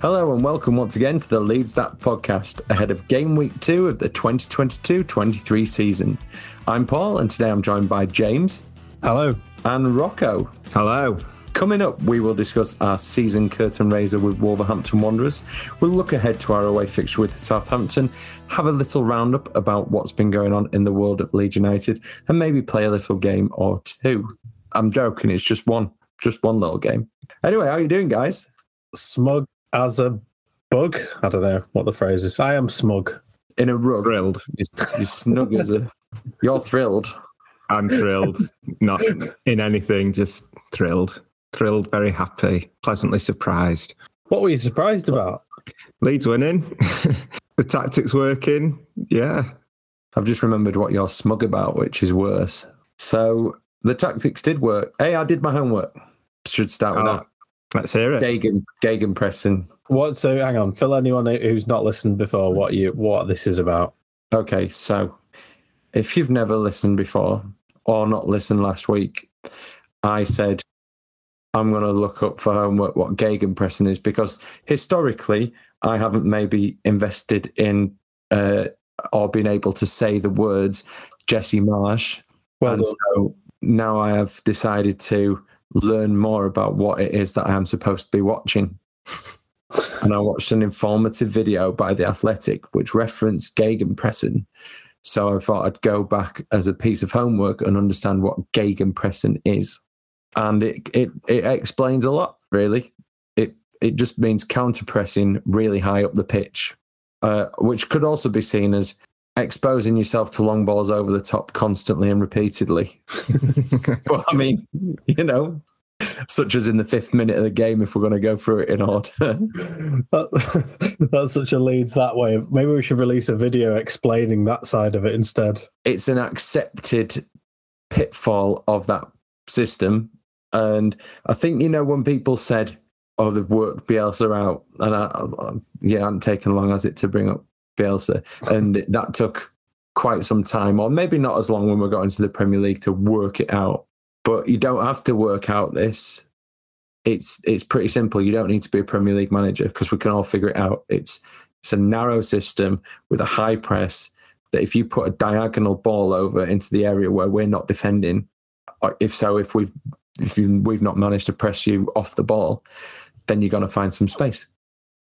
Hello and welcome once again to the Leeds That podcast ahead of game week two of the 2022 23 season. I'm Paul and today I'm joined by James. Hello. And Rocco. Hello. Coming up, we will discuss our season curtain raiser with Wolverhampton Wanderers. We'll look ahead to our away fixture with Southampton, have a little roundup about what's been going on in the world of Leeds United, and maybe play a little game or two. I'm joking, it's just one, just one little game. Anyway, how are you doing, guys? Smug as a bug. I don't know what the phrase is. I am smug. In a rug. Thrilled. You're, you're snug as a. You're thrilled. I'm thrilled. Not in anything, just thrilled. Thrilled, very happy, pleasantly surprised. What were you surprised about? Leeds winning. the tactics working. Yeah. I've just remembered what you're smug about, which is worse. So the tactics did work. Hey, I did my homework. Should start with Oh, that. Let's hear it. Gagan, Gagan pressing. What? So hang on. Fill anyone who's not listened before what you what this is about. Okay, so if you've never listened before or not listened last week, I said I'm going to look up for homework what gegenpressing is because historically I haven't maybe invested in uh, or been able to say the words Jesse Marsch. Well and so now I have decided to learn more about what it is that I am supposed to be watching. and I watched an informative video by The Athletic which referenced gegenpressing. So I thought I'd go back as a piece of homework and understand what gegenpressing is. And it, it, it explains a lot, really. It, it just means counterpressing really high up the pitch, uh, which could also be seen as exposing yourself to long balls over the top constantly and repeatedly. well, I mean, you know, such as in the fifth minute of the game, if we're going to go through it in order. That, that's such a Leeds that way. Maybe we should release a video explaining that side of it instead. it's an accepted pitfall of that system. And I think, you know, when people said, oh, they've worked Bielsa out, and I, I, yeah, it hadn't taken long as it to bring up Bielsa. And that took quite some time, or maybe not as long when we got into the Premier League to work it out. But you don't have to work out this. It's it's pretty simple. You don't need to be a Premier League manager because we can all figure it out. It's it's a narrow system with a high press that if you put a diagonal ball over into the area where we're not defending, or if so, if we've if you, we've not managed to press you off the ball, then you're going to find some space.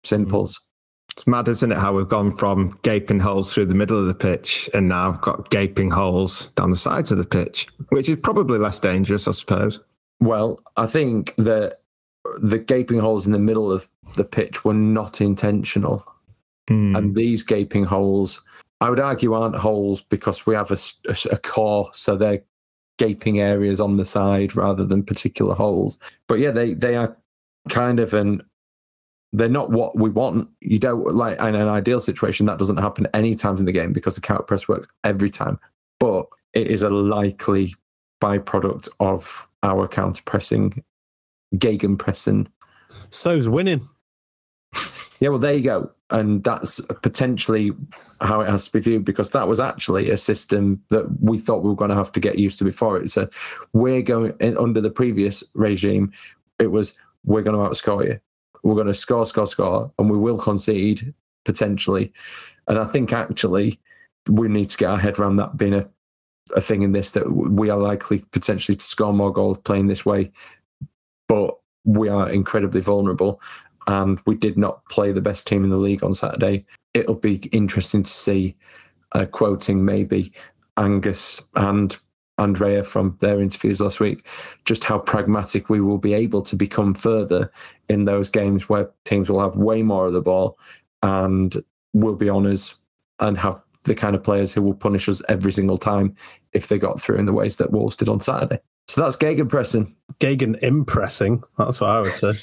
Simples. It's mad, isn't it? How we've gone from gaping holes through the middle of the pitch and now I've got gaping holes down the sides of the pitch, which is probably less dangerous, I suppose. Well, I think that the gaping holes in the middle of the pitch were not intentional. Hmm. And these gaping holes, I would argue, aren't holes because we have a core, so they're gaping areas on the side rather than particular holes. But yeah, they they are kind of an they're not what we want. You don't like in an ideal situation that doesn't happen any times in the game because the counter press works every time. But it is a likely byproduct of our counter pressing, gegenpressing So's winning. yeah, well, there you go. And that's potentially how it has to be viewed because that was actually a system that we thought we were going to have to get used to before it. So we're going under the previous regime, it was we're going to outscore you. We're going to score, score, score, and we will concede potentially. And I think actually we need to get our head around that being a, a thing in this that we are likely potentially to score more goals playing this way. But we are incredibly vulnerable and we did not play the best team in the league on Saturday. It'll be interesting to see, uh, quoting maybe Angus and Andrea from their interviews last week, just how pragmatic we will be able to become further in those games where teams will have way more of the ball and will be on us and have the kind of players who will punish us every single time if they got through in the ways that Wolves did on Saturday. So that's gegenpressing. Gagan impressing. That's what I would say.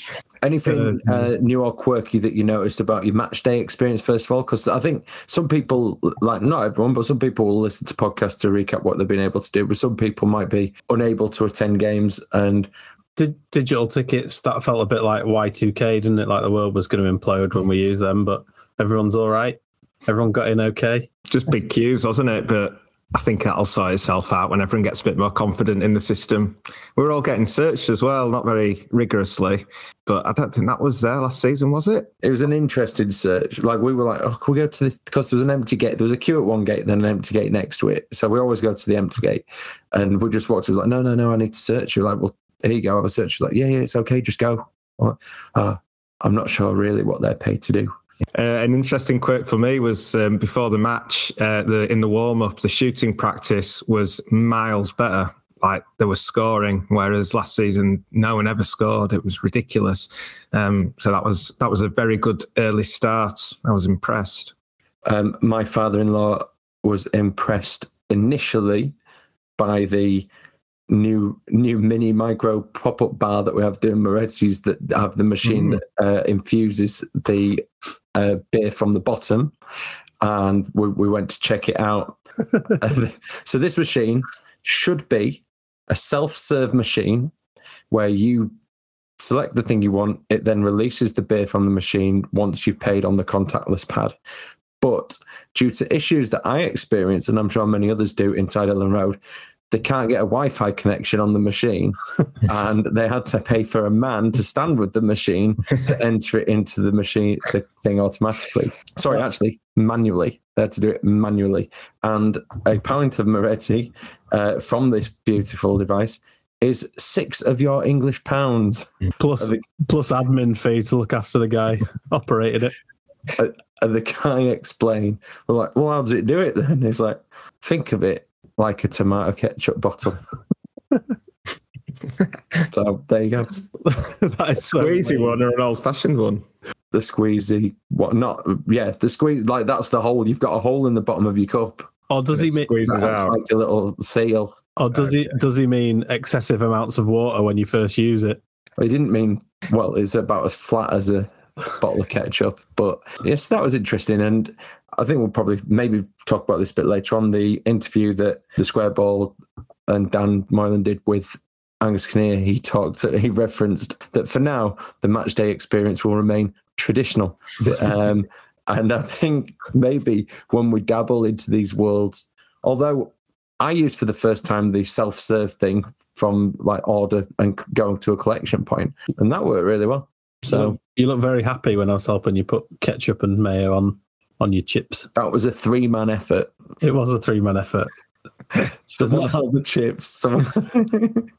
Anything uh, new or quirky that you noticed about your match day experience, first of all? Because I think some people, like not everyone, but some people will listen to podcasts to recap what they've been able to do. But some people might be unable to attend games. And Did digital tickets that felt a bit like Y2K, didn't it? Like the world was going to implode when we use them, but everyone's all right. Everyone got in okay. Just big queues, wasn't it? But I think that'll sort itself out when everyone gets a bit more confident in the system. We're all getting searched as well, not very rigorously, but I don't think that was there last season, was it? it was an interesting search. Like we were like, oh, can we go to this? Because there was an empty gate. There was a queue at one gate, then an empty gate next to it. So we always go to the empty gate. And we just walked. It was like, no, no, no, I need to search. You're like, well, here you go. I have a search. She's like, yeah, yeah, it's okay. Just go. I'm like, "Uh, I'm not sure really what they're paid to do. Uh, an interesting quote for me was um, before the match, uh, the in the warm up, the shooting practice was miles better. Like they were scoring, whereas last season no one ever scored. It was ridiculous. Um, so that was that was a very good early start. I was impressed. Um, my father-in-law was impressed initially by the new new mini micro pop-up bar that we have doing Moretti's that have the machine Mm. that uh, infuses the uh, beer from the bottom and we, we went to check it out. So this machine should be a self-serve machine where you select the thing you want. It then releases the beer from the machine once you've paid on the contactless pad. But due to issues that I experience, and I'm sure many others do inside Elland Road, they can't get a Wi-Fi connection on the machine, and they had to pay for a man to stand with the machine to enter it into the machine, the thing automatically. Sorry, actually, manually. They had to do it manually, and a pint of Moretti uh, from this beautiful device is six of your English pounds. Plus, I think- plus admin fee to look after the guy operated it. And the guy explained, we're like, well, how does it do it then? He's like, think of it like a tomato ketchup bottle. so there you go. that is so Squeezy weird. one or an old fashioned one. The squeezy, what not? Yeah, the squeeze, like that's the hole. You've got a hole in the bottom of your cup. Or does he mean? squeezes out. like a little seal. Or does he? Does he mean excessive amounts of water when you first use it? He didn't mean, well, it's about as flat as a bottle of ketchup. But yes, that was interesting. And I think we'll probably maybe talk about this a bit later on. The interview that the Square Ball and Dan Moylan did with Angus Kinnear, he talked, he referenced that for now, the match day experience will remain traditional. um, and I think maybe when we dabble into these worlds, although I used for the first time the self serve thing from like order and going to a collection point, and that worked really well. So you look very happy when I was helping you put ketchup and mayo on on your chips. that was a three man effort. It was a three man effort. Someone held the chips. Someone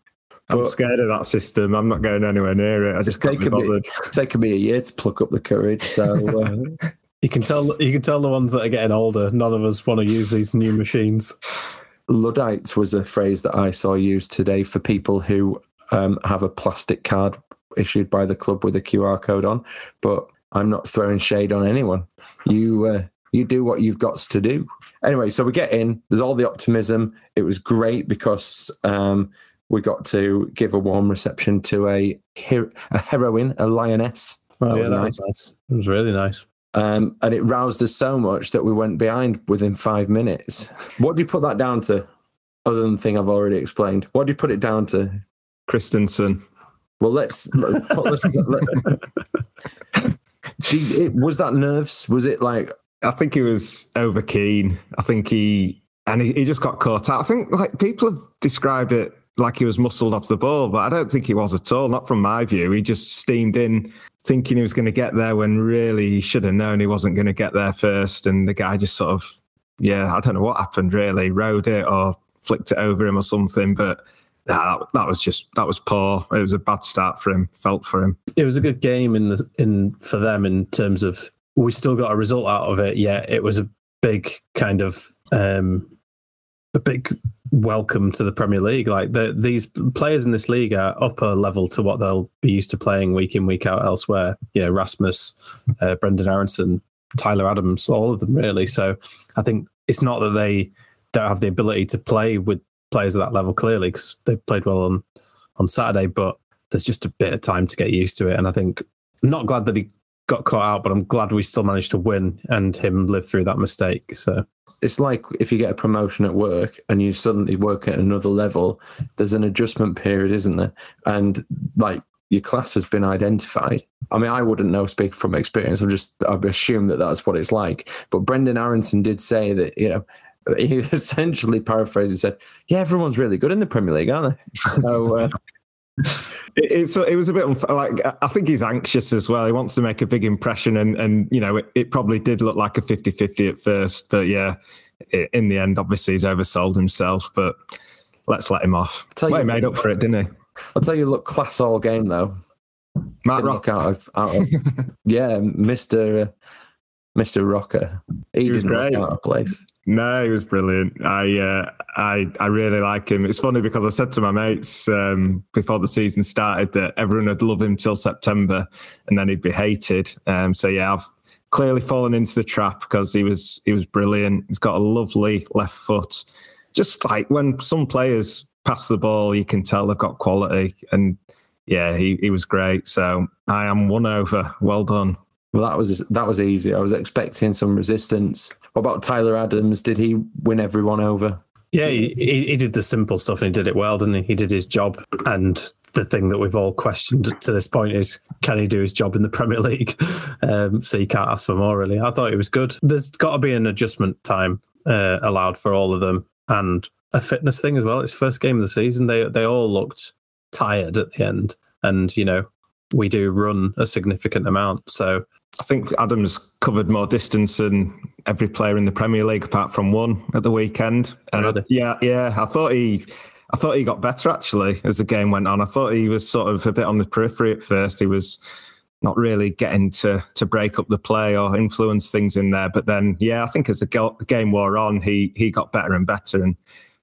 I'm scared of that system. I'm not going anywhere near it. I just can't be taken me, taken me a year to pluck up the courage. So uh, You can tell. You can tell the ones that are getting older. None of us want to use these new machines. Luddites was a phrase that I saw used today for people who um, have a plastic card issued by the club with a QR code on. But I'm not throwing shade on anyone. You uh, you do what you've got to do. Anyway, so we get in. There's all the optimism. It was great because um, we got to give a warm reception to a her- a heroine, a lioness. Oh, That yeah, was that nice. was nice. It was really nice. Um, and it roused us so much that we went behind within five minutes. What do you put that down to? Other than the thing I've already explained, what do you put it down to? Kristensen. Well, let's. let's, let's was that nerves? Was it like I think he was over keen. I think he and he, he just got caught out. I think like people have described it like he was muscled off the ball, but I don't think he was at all. Not from my view. He just steamed in thinking he was going to get there when really he should have known he wasn't going to get there first. And the guy just sort of, yeah, I don't know what happened really, rode it or flicked it over him or something. But nah, that, that was just that was poor. It was a bad start for him. Felt for him. It was a good game in the in for them in terms of we still got a result out of it. Yeah, it was a big kind of um, a big welcome to the Premier League. Like the, these players in this league are upper level to what they'll be used to playing week in week out elsewhere. Yeah, Rasmus, uh, Brenden Aaronson. Tyler Adams, all of them really. So I think it's not that they don't have the ability to play with players at that level clearly because they played well on on Saturday, but there's just a bit of time to get used to it. And I think I'm not glad that he got caught out, but I'm glad we still managed to win and him live through that mistake. So it's like if you get a promotion at work and you suddenly work at another level, there's an adjustment period, isn't there? And like your class has been identified. I mean, I wouldn't know, speak from experience. I'm just, I'd assume that that's what it's like. But Brenden Aaronson did say that, you know, he essentially paraphrased and said, "Yeah, everyone's really good in the Premier League, aren't they?" So uh, it, it's it was a bit like I think he's anxious as well. He wants to make a big impression, and and you know it, it probably did look like a 50-50 at first, but yeah, it, in the end, obviously he's oversold himself. But let's let him off. Well, he made up for it, didn't he? I'll tell you, look, class all game though. Marc Roca out of, out of yeah, Mister uh, Mister Roca. He, he didn't great. out of place. No, he was brilliant. I uh, I I really like him. It's funny because I said to my mates um, before the season started that everyone would love him till September, and then he'd be hated. Um, so yeah, I've clearly fallen into the trap because he was he was brilliant. He's got a lovely left foot. Just like when some players pass the ball, you can tell they've got quality. And yeah, he, he was great. So I am one over. Well done. Well, that was that was easy. I was expecting some resistance. What about Tyler Adams? Did he win everyone over? Yeah, he, he did the simple stuff and he did it well, didn't he? He did his job. And the thing that we've all questioned to this point is can he do his job in the Premier League? Um, so you can't ask for more, really. I thought it was good. There's got to be an adjustment time uh, allowed for all of them and a fitness thing as well. It's first game of the season. They they all looked tired at the end, and you know we do run a significant amount. So I think Adams covered more distance than every player in the Premier League apart from one at the weekend. And really? I, yeah, yeah, I thought he. I thought he got better actually as the game went on. I thought he was sort of a bit on the periphery at first. He was not really getting to to break up the play or influence things in there. But then, yeah, I think as the game wore on, he he got better and better and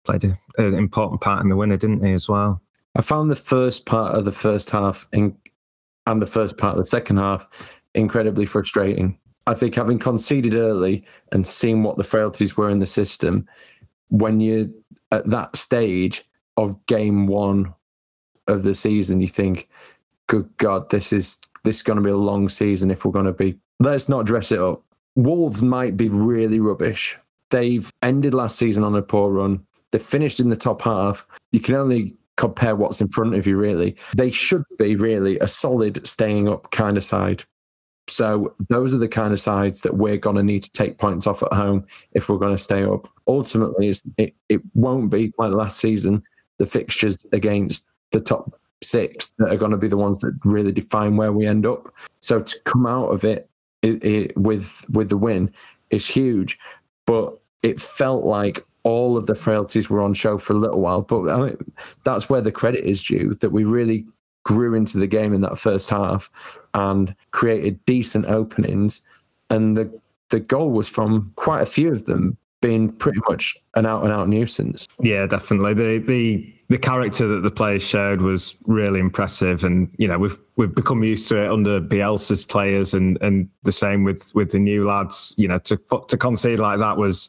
played a, an important part in the winner, didn't he, as well? I found the first part of the first half in, and the first part of the second half incredibly frustrating. I think having conceded early and seeing what the frailties were in the system, when you're at that stage of game one of the season, you think, good God, this is this is going to be a long season if we're going to be. Let's not dress it up. Wolves might be really rubbish. They've ended last season on a poor run. They finished in the top half. You can only compare what's in front of you, really. They should be really a solid staying up kind of side. So those are the kind of sides that we're going to need to take points off at home if we're going to stay up. Ultimately, it, it won't be like last season, the fixtures against the top six that are going to be the ones that really define where we end up. So to come out of it, it, it with with the win is huge. But it felt like all of the frailties were on show for a little while. But I mean, that's where the credit is due that we really grew into the game in that first half and created decent openings. And the the goal was from quite a few of them being pretty much an out and out nuisance. Yeah, definitely. The the the character that the players showed was really impressive, and you know we've we've become used to it under Bielsa's players, and and the same with with the new lads. You know, to to concede like that was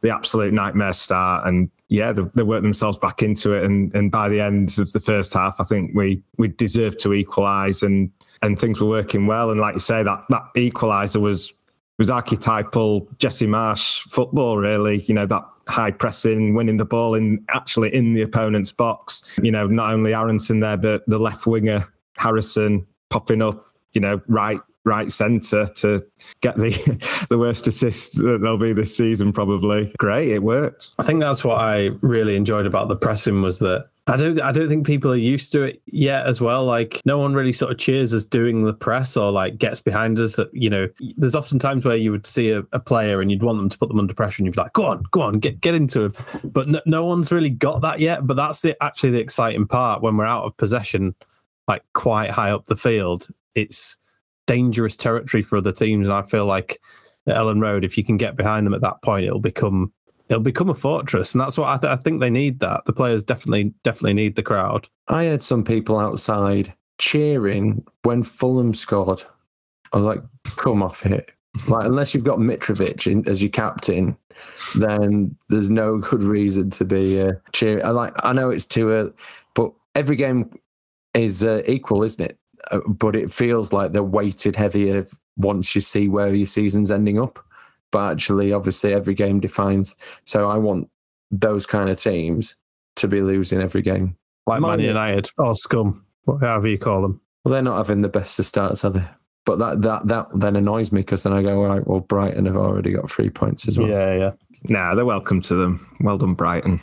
the absolute nightmare start. And yeah, they, they, worked themselves back into it. And, and by the end of the first half, I think we we deserved to equalise and and things were working well. And like you say, that that equaliser was was archetypal Jesse Marsch football, really. You know, that high pressing, winning the ball in actually in the opponent's box. You know, not only Aaronson there, but the left winger Harrison popping up, you know, right right centre to get the the worst assist that there'll be this season probably. Great, it worked. I think that's what I really enjoyed about the pressing was that I don't I don't think people are used to it yet as well. Like no one really sort of cheers us doing the press or like gets behind us. You know, there's often times where you would see a, a player and you'd want them to put them under pressure and you'd be like, go on, go on, get get into him. But no, no one's really got that yet. But that's the actually the exciting part when we're out of possession, like quite high up the field. It's dangerous territory for other teams. And I feel like at Elland Road, if you can get behind them at that point, it'll become it'll become a fortress, and that's what I, th- I think they need. That the players definitely definitely need the crowd. I had some people outside cheering when Fulham scored. I was like, "Come off it! Like unless you've got Mitrovic in, as your captain, then there's no good reason to be uh, cheering. I like I know it's too early, but every game is uh, equal, isn't it? Uh, but it feels like they're weighted heavier once you see where your season's ending up. But actually, obviously, every game defines. So I want those kind of teams to be losing every game. Like Man United or Scum, whatever you call them. Well, they're not having the best of starts, are they? But that that that then annoys me because then I go, all right, well, Brighton have already got three points as well. Yeah, yeah. Nah, they're welcome to them. Well done, Brighton.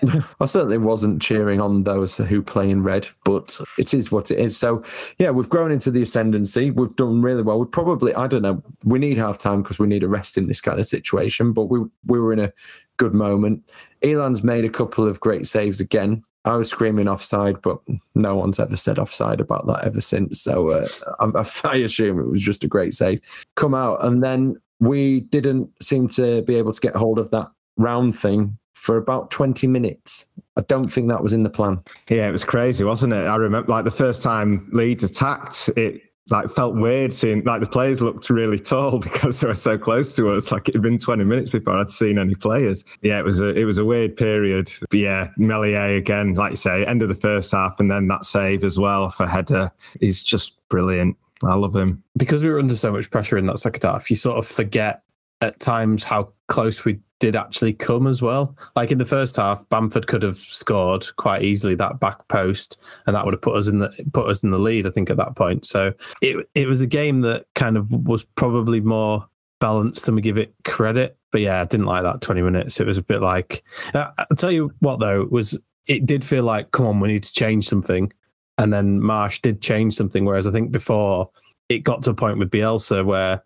I certainly wasn't cheering on those who play in red, but it is what it is. So, yeah, we've grown into the ascendancy. We've done really well. We probably, I don't know, we need half time because we need a rest in this kind of situation, but we we were in a good moment. Illan's made a couple of great saves again. I was screaming offside, but no one's ever said offside about that ever since. So uh, I, I assume it was just a great save. Come out, and then we didn't seem to be able to get hold of that round thing for about 20 minutes. I don't think that was in the plan. Yeah, it was crazy, wasn't it? I remember like the first time Leeds attacked, it like felt weird seeing like the players looked really tall because they were so close to us. Like it had been 20 minutes before I'd seen any players. Yeah, it was a it was a weird period. But yeah, Meslier again, like you say, end of the first half and then that save as well for header. He's just brilliant. I love him. because we were under so much pressure in that second half, you sort of forget at times how close we did actually come as well. Like in the first half, Bamford could have scored quite easily that back post, and that would have put us in the put us in the lead. I think at that point. So it it was a game that kind of was probably more balanced than we give it credit. But yeah, I didn't like that twenty minutes. It was a bit like I'll tell you what though was it did feel like come on we need to change something, and then Marsch did change something. Whereas I think before it got to a point with Bielsa where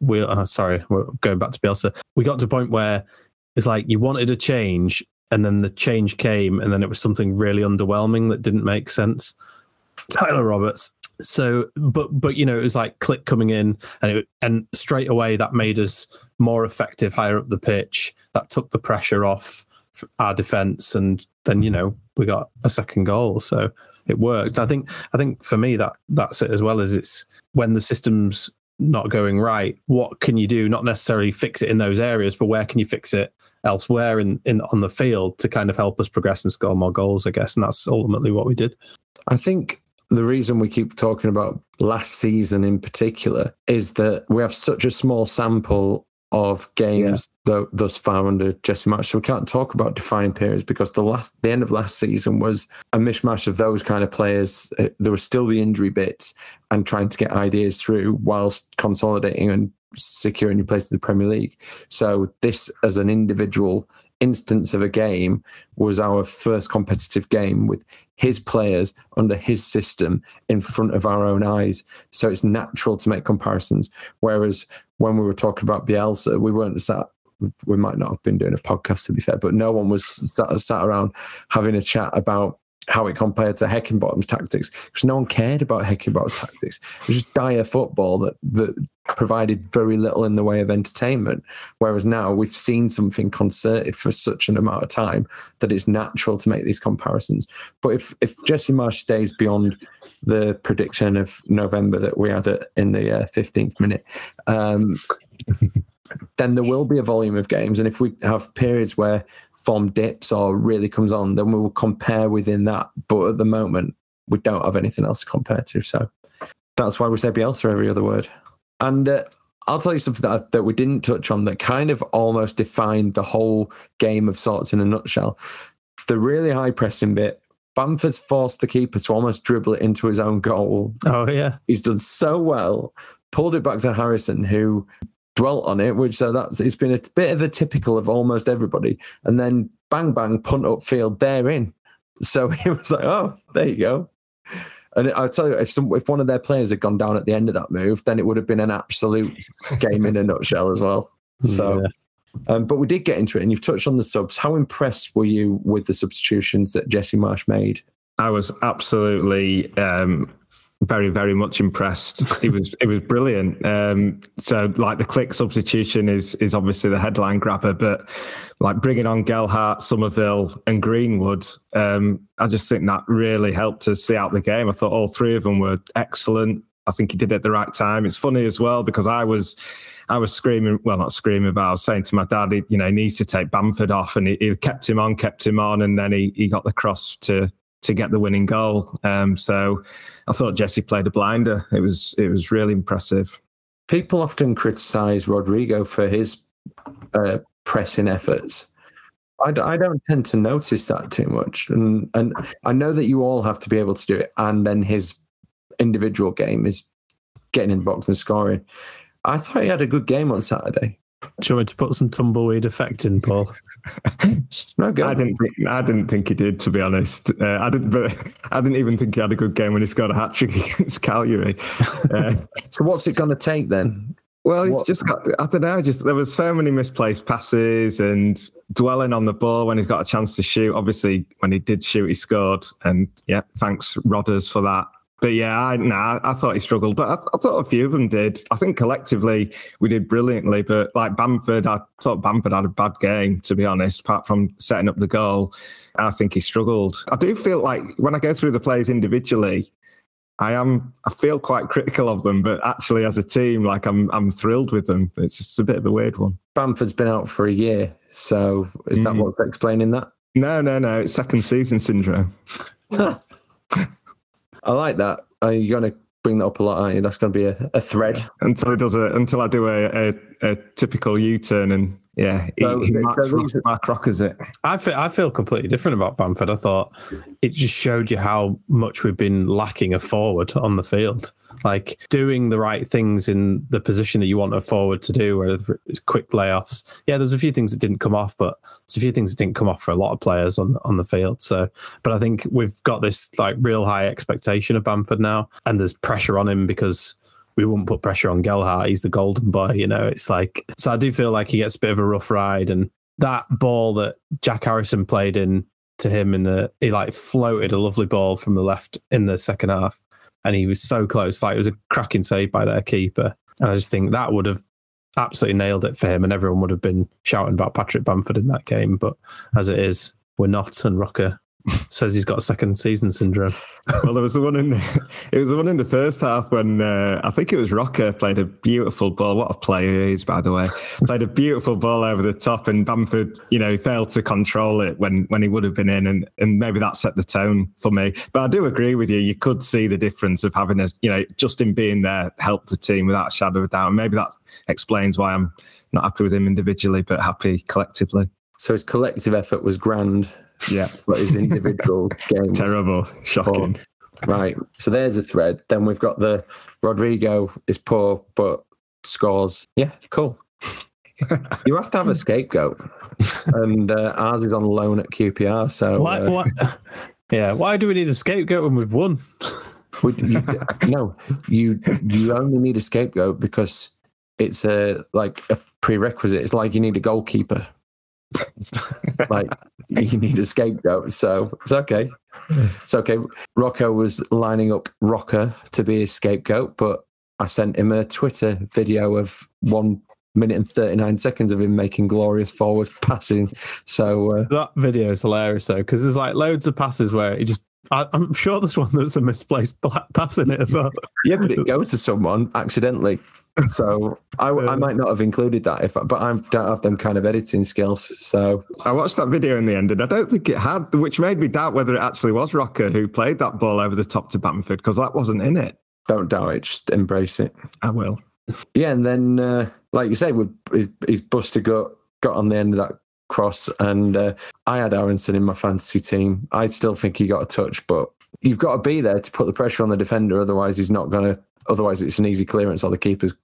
we oh, sorry, we're going back to Bielsa. We got to a point where it's like you wanted a change, and then the change came, and then it was something really underwhelming that didn't make sense. Tyler Roberts. So, but but you know, it was like Klich coming in, and it, and straight away that made us more effective higher up the pitch. That took the pressure off our defense, and then you know we got a second goal. So it worked. I think I think for me that that's it as well as it's when the system's not going right. What can you do? Not necessarily fix it in those areas, but where can you fix it elsewhere in, in on the field to kind of help us progress and score more goals? I guess, and that's ultimately what we did. I think the reason we keep talking about last season in particular is that we have such a small sample of games tho- thus far under Jesse Marsch. So we can't talk about defining periods because the last the end of last season was a mishmash of those kind of players. Uh, There was still the injury bits and trying to get ideas through whilst consolidating and securing your place in the Premier League. So this as an individual instance of a game was our first competitive game with his players under his system in front of our own eyes. So it's natural to make comparisons. Whereas when we were talking about Bielsa, we weren't sat. We might not have been doing a podcast to be fair, but no one was sat, sat around having a chat about how it compared to Heckingbottom's tactics because no one cared about Heckingbottom's tactics. It was just dire football that that provided very little in the way of entertainment. Whereas now we've seen something concerted for such an amount of time that it's natural to make these comparisons. But if if Jesse Marsch stays beyond the prediction of November that we had it in the uh, fifteenth minute, um, then there will be a volume of games, and if we have periods where form dips or really comes on, then we will compare within that. But at the moment, we don't have anything else to compare to. So that's why we say Bielsa every other word. And uh, I'll tell you something that, that we didn't touch on that kind of almost defined the whole game of sorts in a nutshell. The really high pressing bit, Bamford's forced the keeper to almost dribble it into his own goal. Oh yeah, He's done so well, pulled it back to Harrison, who dwelt on it, which so that's it's been a bit of a typical of almost everybody. And then bang bang punt upfield, they're in. So he was like, oh, there you go. And I'll tell you, if some, if one of their players had gone down at the end of that move, then it would have been an absolute game in a nutshell as well. So, Yeah. Um, but we did get into it, and you've touched on the subs. How impressed were you with the substitutions that Jesse Marsch made? I was absolutely um, very, very much impressed. It was it was brilliant. Um, so, like the Klich substitution is is obviously the headline grabber, but like bringing on Gelhardt, Summerville, and Greenwood, um, I just think that really helped us see out the game. I thought all three of them were excellent. I think he did it at the right time. It's funny as well because I was I was screaming, well, not screaming, but I was saying to my dad, he, you know, he needs to take Bamford off, and he, he, kept him on, kept him on, and then he he got the cross to to get the winning goal. Um, so I thought Jesse played a blinder. It was it was really impressive. People often criticise Rodrigo for his uh, pressing efforts. I d- I don't tend to notice that too much, and and I know that you all have to be able to do it, and then his individual game is getting in the box and scoring. I thought he had a good game on Saturday. Do you want me to put some tumbleweed effect in, Paul? no, go. I didn't think I didn't think he did, to be honest. Uh, I didn't, but I didn't even think he had a good game when he scored a hat trick against Cagliari. Uh, so what's it going to take then? Well, he's what? just got. I don't know. Just there was so many misplaced passes and dwelling on the ball when he's got a chance to shoot. Obviously, when he did shoot, he scored. And yeah, thanks Rodders for that. But yeah, I, nah, I thought he struggled, but I, th- I, thought a few of them did. I think collectively we did brilliantly, but like Bamford, I thought Bamford had a bad game, to be honest, apart from setting up the goal. I think he struggled. I do feel like when I go through the plays individually, I am I feel quite critical of them, but actually as a team, like I'm I'm thrilled with them. It's just a bit of a weird one. Bamford's been out for a year, so is mm. that what's explaining that? No, no, no. It's second season syndrome. I like that. Uh, Are you going to bring that up a lot, aren't you? That's going to be a, a thread until it does a until I do a, a, a typical U turn and yeah, so, he, he marks, Mark Rockers it. I feel I feel completely different about Bamford. I thought it just showed you how much we've been lacking a forward on the field like doing the right things in the position that you want a forward to do, whether it's quick layoffs. Yeah, there's a few things that didn't come off, but there's a few things that didn't come off for a lot of players on on the field. So, but I think we've got this like real high expectation of Bamford now, and there's pressure on him because we wouldn't put pressure on Gelhardt. He's the golden boy, you know. It's like so. I do feel like he gets a bit of a rough ride, and that ball that Jack Harrison played in to him in the he like floated a lovely ball from the left in the second half and he was so close. Like it was a cracking save by their keeper. And I just think that would have absolutely nailed it for him, and everyone would have been shouting about Patrick Bamford in that game. But as it is, we're not, and Rocco says he's got a second season syndrome. well, there was the one in the, it was the one in the first half when uh, I think it was Roca played a beautiful ball. What a player he is, by the way. played a beautiful ball over the top, and Bamford, you know, failed to control it when when he would have been in, and and maybe that set the tone for me. But I do agree with you. You could see the difference of having a, you know, just in being there helped the team without a shadow of a doubt. And maybe that explains why I'm not happy with him individually, but happy collectively. So his collective effort was grand yeah. But his individual games. Terrible. Shocking. Poor. Right. So there's a thread. Then we've got the Rodrigo is poor, but scores. Yeah, cool. you have to have a scapegoat. and uh, ours is on loan at QPR. So. Why, uh, why, yeah. Why do we need a scapegoat when we've won? you, no, you you only need a scapegoat because it's a like a prerequisite. It's like you need a goalkeeper. like you need a scapegoat, so it's okay. It's okay. Rocco was lining up Roca to be a scapegoat, but I sent him a Twitter video of one minute and 39 seconds of him making glorious forward passing. So uh, that video is hilarious though, because there's like loads of passes where he just I, am sure there's one that's a misplaced pass in it as well. yeah, but it goes to someone accidentally so I, I might not have included that if, but I don't have them kind of editing skills. So I watched that video in the end, and I don't think it had, which made me doubt whether it actually was Roca who played that ball over the top to Bamford because that wasn't in it. Don't doubt it, just embrace it. I will. Yeah, and then uh, like you say, his, his Buster got got on the end of that cross, and uh, I had Aaronson in my fantasy team. I still think he got a touch, but you've got to be there to put the pressure on the defender. Otherwise, he's not going to Otherwise, it's an easy clearance or the keeper's.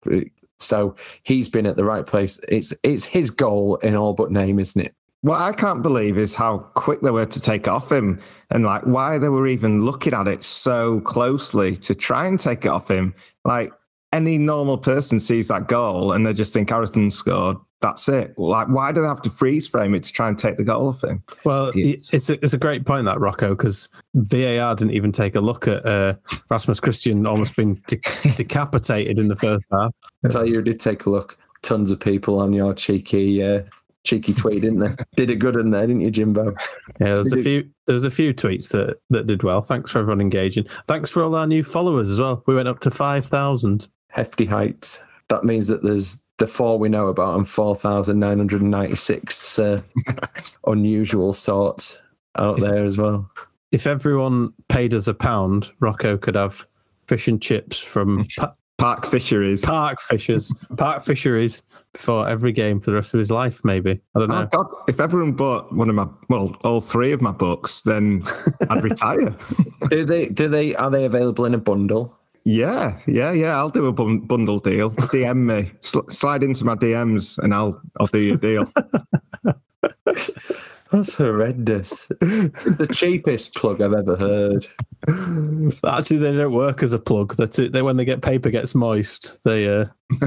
So he's been at the right place. It's it's his goal in all but name, isn't it? What I can't believe is how quick they were to take off him and like why they were even looking at it so closely to try and take it off him. Like any normal person sees that goal and they just think Harrison scored. That's it. Like, why do they have to freeze frame it to try and take the goal off him? Well, it's a, it's a great point that Rocco because VAR didn't even take a look at uh, Rasmus Kristensen almost being de- decapitated in the first half. So you, did take a look. Tons of people on your cheeky uh, cheeky tweet, didn't they? Did a good in there, didn't you, Jimbo? Yeah, there's a few. There was a few tweets that that did well. Thanks for everyone engaging. Thanks for all our new followers as well. We went up to five thousand. Hefty heights. That means that there's the four we know about and 4,996 uh, unusual sorts out there as well. If everyone paid us a pound, Rocco could have fish and chips from pa- Park Fisheries. park fishers, park fisheries before every game for the rest of his life. Maybe I don't Oh know. God! If everyone bought one of my, well, all three of my books, then I'd retire. Do they? Do they? Are they available in a bundle? Yeah, yeah, yeah. I'll do a bun- bundle deal. DM me, Sl- slide into my DMs, and I'll I'll do your deal. That's horrendous. the cheapest plug I've ever heard. Actually, they don't work as a plug. That's it. They when they get paper gets moist, they uh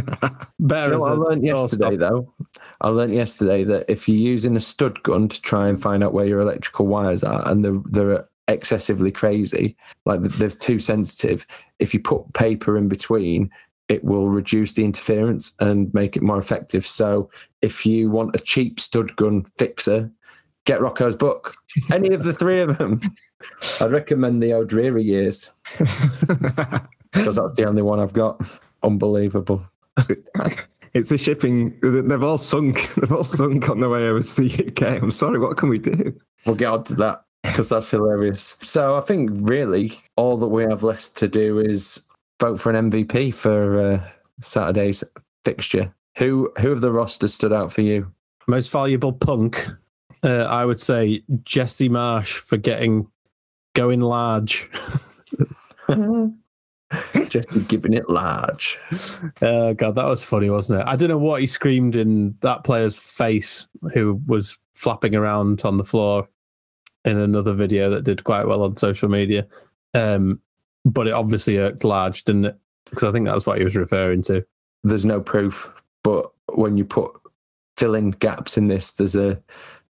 better. You know as what I a learned yesterday, though? I learned yesterday that if you're using a stud gun to try and find out where your electrical wires are and they're, they're excessively crazy, like they're too sensitive, if you put paper in between, it will reduce the interference and make it more effective. So if you want a cheap stud gun fixer, get Rocco's book. Any of the three of them. I'd recommend the O'Dreary years because that's the only one I've got. Unbelievable. it's a shipping. They've all sunk. They've all sunk on the way over to the UK. I'm sorry. What can we do? We'll get on to that because that's hilarious. So I think really all that we have left to do is vote for an MVP for uh, Saturday's fixture. Who who of the roster stood out for you? Most valuable punk, uh, I would say Jesse Marsch for getting going large. Just giving it large. Oh god, that was funny, wasn't it? I don't know what he screamed in that player's face who was flapping around on the floor in another video that did quite well on social media. Um, but it obviously irked large, didn't it? Because I think that's what he was referring to. There's no proof, but when you put fill in gaps in this, there's a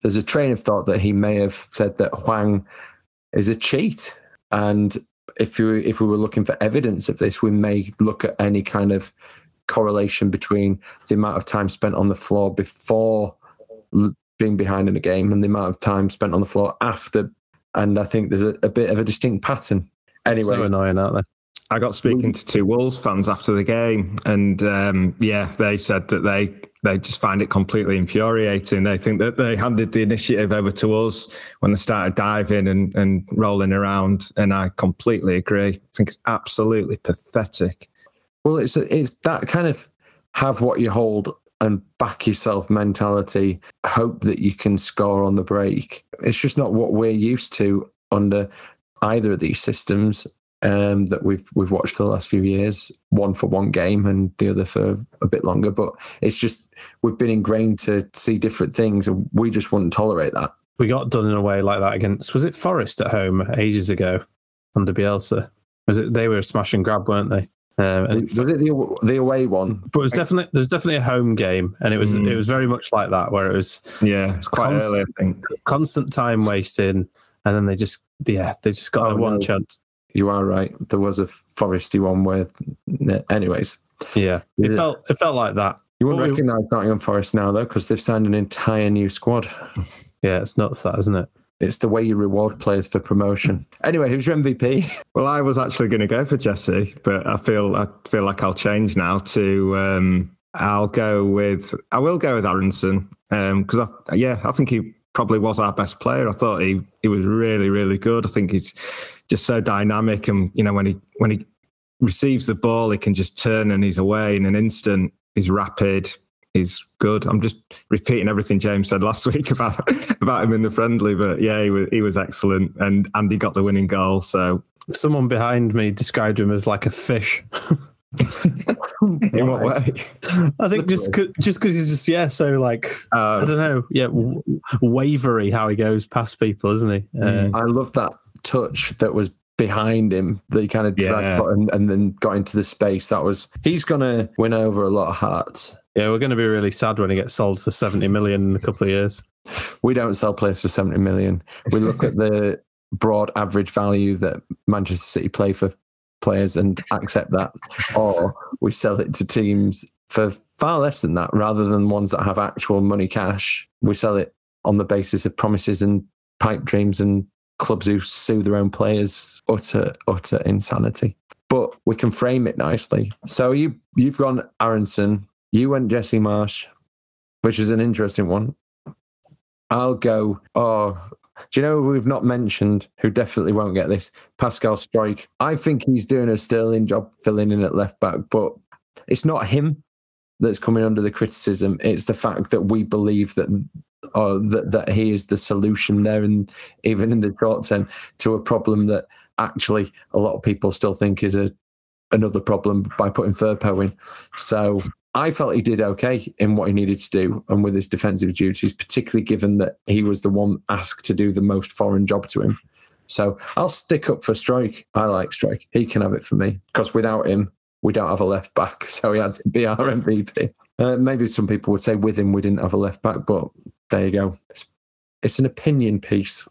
there's a train of thought that he may have said that Hwang is a cheat, and if we if we were looking for evidence of this, we may look at any kind of correlation between the amount of time spent on the floor before being behind in a game and the amount of time spent on the floor after. And I think there's a, a bit of a distinct pattern. Anyway, so annoying, aren't they? I got speaking to two Wolves fans after the game, and um, yeah, they said that they they just find it completely infuriating. They think that they handed the initiative over to us when they started diving and, and rolling around, and I completely agree. I think it's absolutely pathetic. Well, it's it's that kind of have what you hold and back yourself mentality. Hope that you can score on the break. It's just not what we're used to under either of these systems um, that we've we've watched for the last few years. One for one game and the other for a bit longer. But it's just we've been ingrained to see different things, and we just wouldn't tolerate that. We got done in a way like that against was it Forest at home ages ago under Bielsa? Was it they were a smash and grab, weren't they? Um, and Was it the the away one? but it was definitely there's definitely a home game, and it was Mm. it was very much like that where it was Yeah, it's quite Constant- early, I think. constant time wasting, and then they just yeah they just got Oh, their one no. chance. You are right. There was a foresty one where, anyways, Yeah, it Yeah. felt it felt like that. you wouldn't recognise Nottingham Forest now though because they've signed an entire new squad. Yeah, it's nuts that, isn't it? It's the way you reward players for promotion. Anyway, who's your MVP? Well, I was actually going to go for Jesse, but I feel I feel like I'll change now to um, I'll go with I will go with Aaronson because I, yeah I think he probably was our best player. I thought he he was really really good. I think he's just so dynamic and you know when he when he receives the ball he can just turn and he's away in an instant. He's rapid. He's good. I'm just repeating everything James said last week about about him in the friendly, but yeah, he was he was excellent, and Andy got the winning goal. So Someone behind me described him as like a fish. In what way? I think just cause, just because he's just yeah so like I Uh, don't know yeah w- wavery how he goes past people isn't he? Uh, I love that touch that was behind him that he kind of Yeah. dragged and, and then got into the space. That was he's gonna win over a lot of hearts. Yeah, we're going to be really sad when he gets sold for seventy million in a couple of years. We don't sell players for seventy million. We look at the broad average value that Manchester City play for players and accept that, or we sell it to teams for far less than that, rather than ones that have actual money cash. We sell it on the basis of promises and pipe dreams and clubs who sue their own players. Utter, utter insanity. But we can frame it nicely. So you you've gone Aaronson, you went Jesse Marsch, which is an interesting one. I'll go. Oh, do you know we've not mentioned who definitely won't get this? Pascal Struijk. I think he's doing a sterling job filling in at left back, but it's not him that's coming under the criticism. It's the fact that we believe that or that, that he is the solution there and even in the short term to a problem that actually a lot of people still think is a another problem by putting Firpo in. So I felt he did okay in what he needed to do and with his defensive duties, particularly given that he was the one asked to do the most foreign job to him. So I'll stick up for Struijk. I like Struijk. He can have it for me because without him, we don't have a left back. So he had to be our MVP. Uh, maybe some people would say with him we didn't have a left back, but there you go. It's, it's an opinion piece,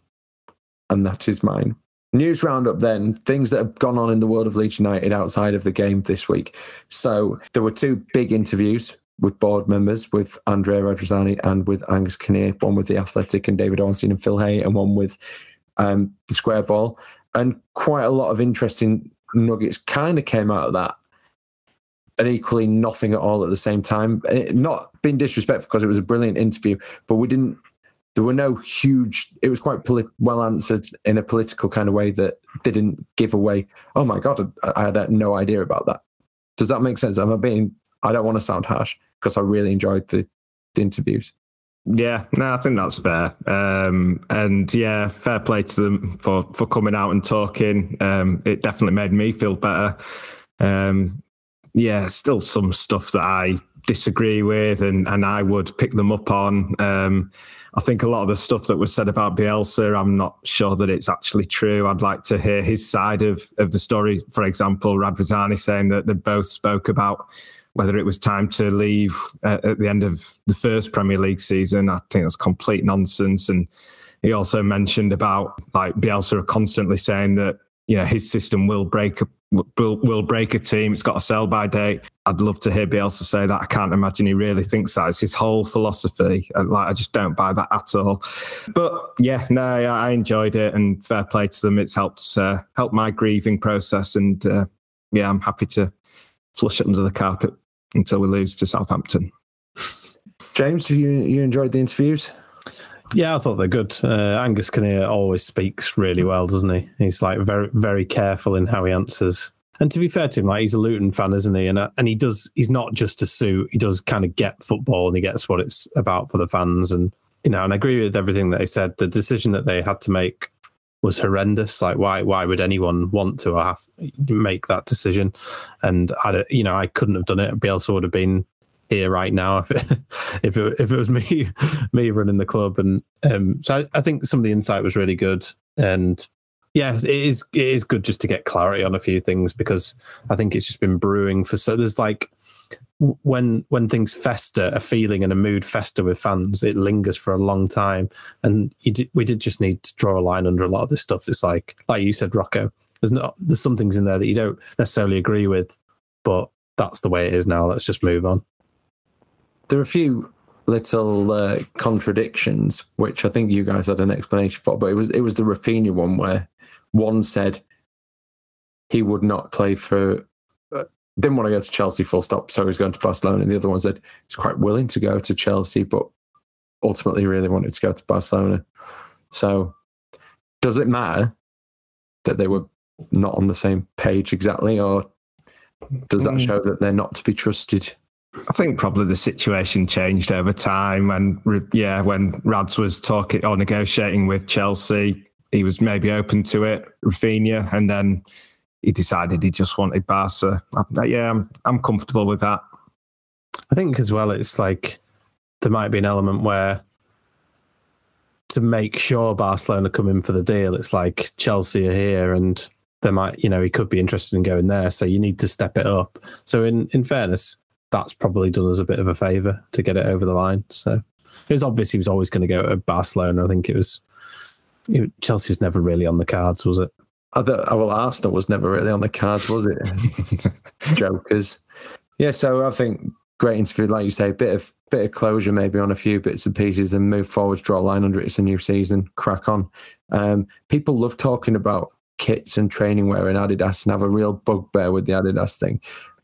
and that is mine. News roundup then, things that have gone on in the world of Leeds United outside of the game this week. So there were two big interviews with board members, with Andrea Radrizzani and with Angus Kinnear, one with The Athletic and David Ornstein and Phil Hay, and one with um, The Square Ball. And quite a lot of interesting nuggets kind of came out of that. And equally nothing at all at the same time. Not being disrespectful because it was a brilliant interview, but we didn't there were no huge it was quite polit- well answered in a political kind of way that didn't give away oh my god i, I had no idea about that does that make sense i'm being i don't want to sound harsh because i really enjoyed the, the interviews yeah, no, I think that's fair. Um, and yeah, fair play to them for for coming out and talking. Um, it definitely made me feel better. Um, yeah, still some stuff that I disagree with, and and I would pick them up on. Um, I think a lot of the stuff that was said about Bielsa, I'm not sure that it's actually true. I'd like to hear his side of, of the story. For example, Radrizzani saying that they both spoke about whether it was time to leave uh, at the end of the first Premier League season. I think that's complete nonsense. And he also mentioned about like Bielsa constantly saying that you know his system will break will will break a team. It's got a sell by date. I'd love to hear Bielsa say that. I can't imagine he really thinks that. It's his whole philosophy. Like I just don't buy that at all. But yeah, no, I enjoyed it, and fair play to them. It's helped uh, my grieving process, and uh, yeah, I'm happy to flush it under the carpet until we lose to Southampton. James, you you enjoyed the interviews? Yeah, I thought they're good. Uh, Angus Kinnear always speaks really well, doesn't he? He's like very, very careful in how he answers. And to be fair to him, like he's a Luton fan, isn't he? And uh, and he does. He's not just a suit. He does kind of get football, and he gets what it's about for the fans. And you know, and I agree with everything that they said. The decision that they had to make was horrendous. Like, why why would anyone want to have make that decision? And I, you know, I couldn't have done it. Bielsa would have been here right now if it, if it, if it was me me running the club. And um, so I, I, think some of the insight was really good. And yeah, it is it is good just to get clarity on a few things because I think it's just been brewing for so there's like when when things fester, a feeling and a mood fester with fans, it lingers for a long time. And did, we did just need to draw a line under a lot of this stuff. It's like like you said, Rocco. There's not there's some things in there that you don't necessarily agree with, but that's the way it is now. Let's just move on there are a few little uh, contradictions, which I think you guys had an explanation for. But it was it was the Raphinha one where one said he would not play for, uh, didn't want to go to Chelsea full stop, so he's going to Barcelona. And the other one said he's quite willing to go to Chelsea, but ultimately really wanted to go to Barcelona. So does it matter that they were not on the same page exactly, or does that mm. show that they're not to be trusted? I think probably the situation changed over time. And yeah, when Rads was talking or negotiating with Chelsea, he was maybe open to it, Raphinha, and then he decided he just wanted Barca. I, yeah, I'm, I'm comfortable with that. I think as well, it's like there might be an element where to make sure Barcelona come in for the deal, it's like Chelsea are here and they might, you know, he could be interested in going there. So you need to step it up. So in, in fairness, that's probably done us a bit of a favour to get it over the line. So it was obvious he was always going to go to Barcelona. I think it was it, Chelsea was never really on the cards, was it? Other, well, Arsenal was never really on the cards, was it? Jokers. Yeah, so I think great interview, like you say, bit of bit of closure maybe on a few bits and pieces, and move forwards, draw a line under it. It's a new season, crack on. Um, people love talking about kits and training wear in Adidas and have a real bugbear with the Adidas thing.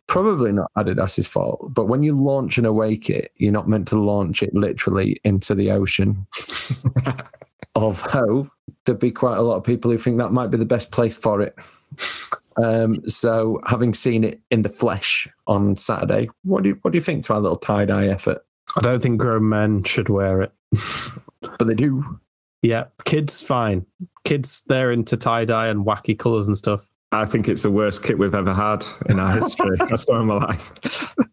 Probably not Adidas's fault, but when you launch an away kit, you're not meant to launch it literally into the ocean. Although there'd be quite a lot of people who think that might be the best place for it. Um, so, having seen it in the flesh on Saturday, what do you, what do you think to our little tie dye effort? I don't think grown men should wear it. But they do. Yeah, kids fine. Kids they're into tie dye and wacky colours and stuff. I think it's the worst kit we've ever had in our history. I swear on my life.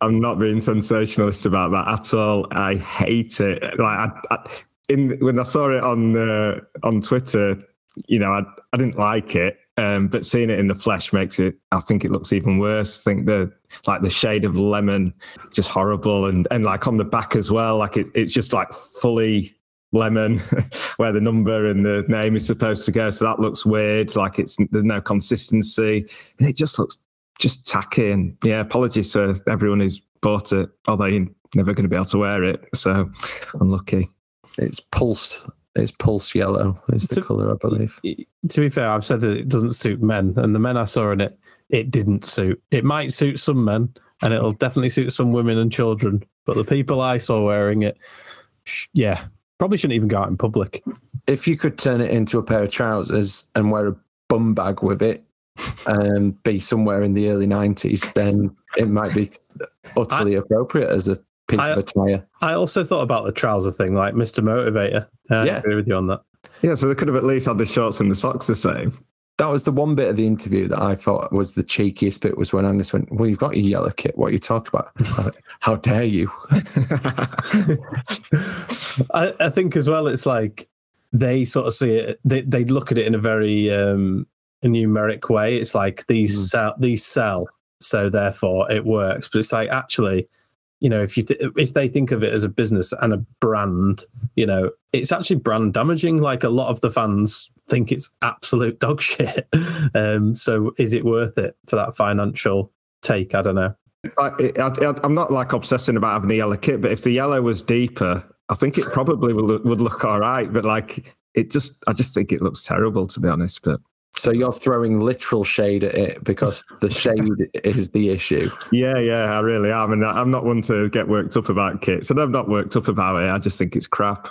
I'm not being sensationalist about that at all. I hate it. Like I, I, in when I saw it on uh, on Twitter, you know, I I didn't like it. Um, but seeing it in the flesh makes it. I think it looks even worse. I think the like the shade of lemon, just horrible, and and like on the back as well. Like it, it's just like fully lemon where the number and the name is supposed to go so that looks weird like it's there's no consistency and it just looks just tacky and yeah apologies to everyone who's bought it although you're never going to be able to wear it so unlucky It's pulse. It's pulse yellow. Is the To- color, I believe. To be fair, I've said that it doesn't suit men, and the men I saw in it, it didn't suit. It might suit some men, and it'll definitely suit some women and children. But the people I saw wearing it, yeah, probably shouldn't even go out in public. If you could turn it into a pair of trousers and wear a bum bag with it, and be somewhere in the early nineties, then it might be utterly appropriate as a piece I- of attire. I also thought about the trouser thing, like Mr. Motivator. Uh, I Yeah. agree with you on that. yeah so they could have at least had the shorts and the socks the same That was the one bit of the interview that I thought was the cheekiest bit was when Angus went, Well, you've got your yellow kit. What are you talking about? Went, How dare you? I, I think as well, it's like they sort of see it. They they look at it in a very um, a numeric way. It's like these Mm. sell, these sell, so therefore it works. But it's like actually, you know, if you th- if they think of it as a business and a brand, you know, it's actually brand damaging. Like a lot of the fans think it's absolute dog shit. Um, so is it worth it for that financial take? I don't know. I, I, I'm not like obsessing about having a yellow kit, but if the yellow was deeper, I think it probably would look, would look all right. But like, it just, I just think it looks terrible to be honest. But So you're throwing literal shade at it because the shade is the issue. yeah, yeah, I really am, and I'm not one to get worked up about kits, and I'm not worked up about it. I just think it's crap.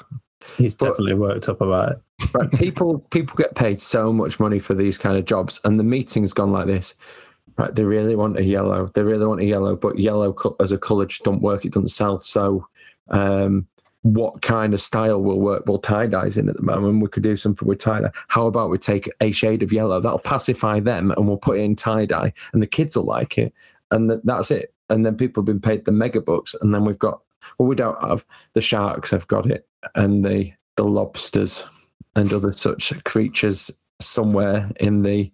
He's But- definitely worked up about it. Right. People people get paid so much money for these kind of jobs, and the meeting's gone like this. Right, they really want a yellow. They really want a yellow, but yellow as a colour just don't work. It doesn't sell. So, um, what kind of style will work? Well, tie dyes in at the moment. We could do something with tie dye. How about we take a shade of yellow that'll pacify them, and we'll put it in tie dye, and the kids will like it, and th- that's it. And then people have been paid the mega bucks, and then we've got well, we don't have the sharks have got it, and the the lobsters and other such creatures somewhere in the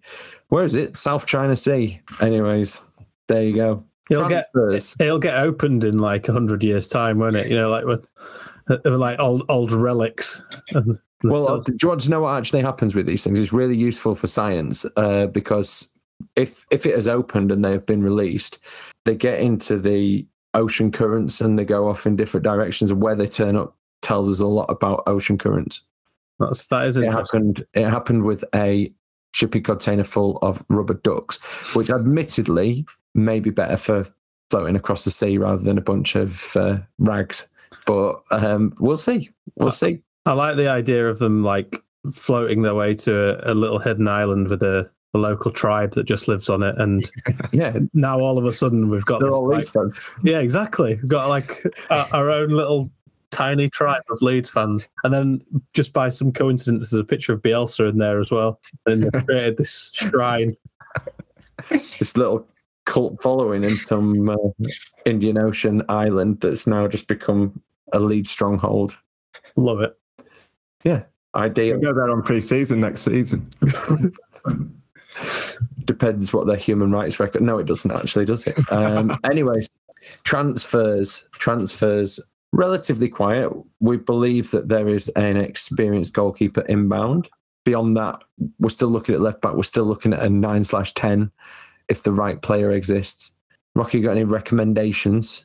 where is it south china sea anyways there you go It'll get it'll get opened in like a hundred years' time, won't it? You know, like with uh, like old old relics. Well stuff. do you want to know what actually happens with these things it's really useful for science uh, because if if it has opened and they have been released they get into the ocean currents and they go off in different directions and where they turn up tells us a lot about ocean currents that's that is it happened it happened with a shipping container full of rubber ducks which admittedly may be better for floating across the sea rather than a bunch of uh, rags but um, we'll see we'll see I like the idea of them like floating their way to a, a little hidden island with a, a local tribe that just lives on it, and yeah now all of a sudden we've got they're this, all like- Leeds fans. yeah, exactly. We've got like our, our own little tiny tribe of Leeds fans, and then just by some coincidence, there's a picture of Bielsa in there as well, and they've created this shrine. this little cult following in some uh, Indian Ocean island that's now just become a lead stronghold. Love it. Yeah, ideal. We'll go there on pre-season next season. Depends what their human rights record. No, it doesn't actually, does it? Um, anyways, transfers, transfers, relatively quiet. We believe that there is an experienced goalkeeper inbound. Beyond that, we're still looking at left back. We're still looking at a nine slash ten if the right player exists. Rocky, got any recommendations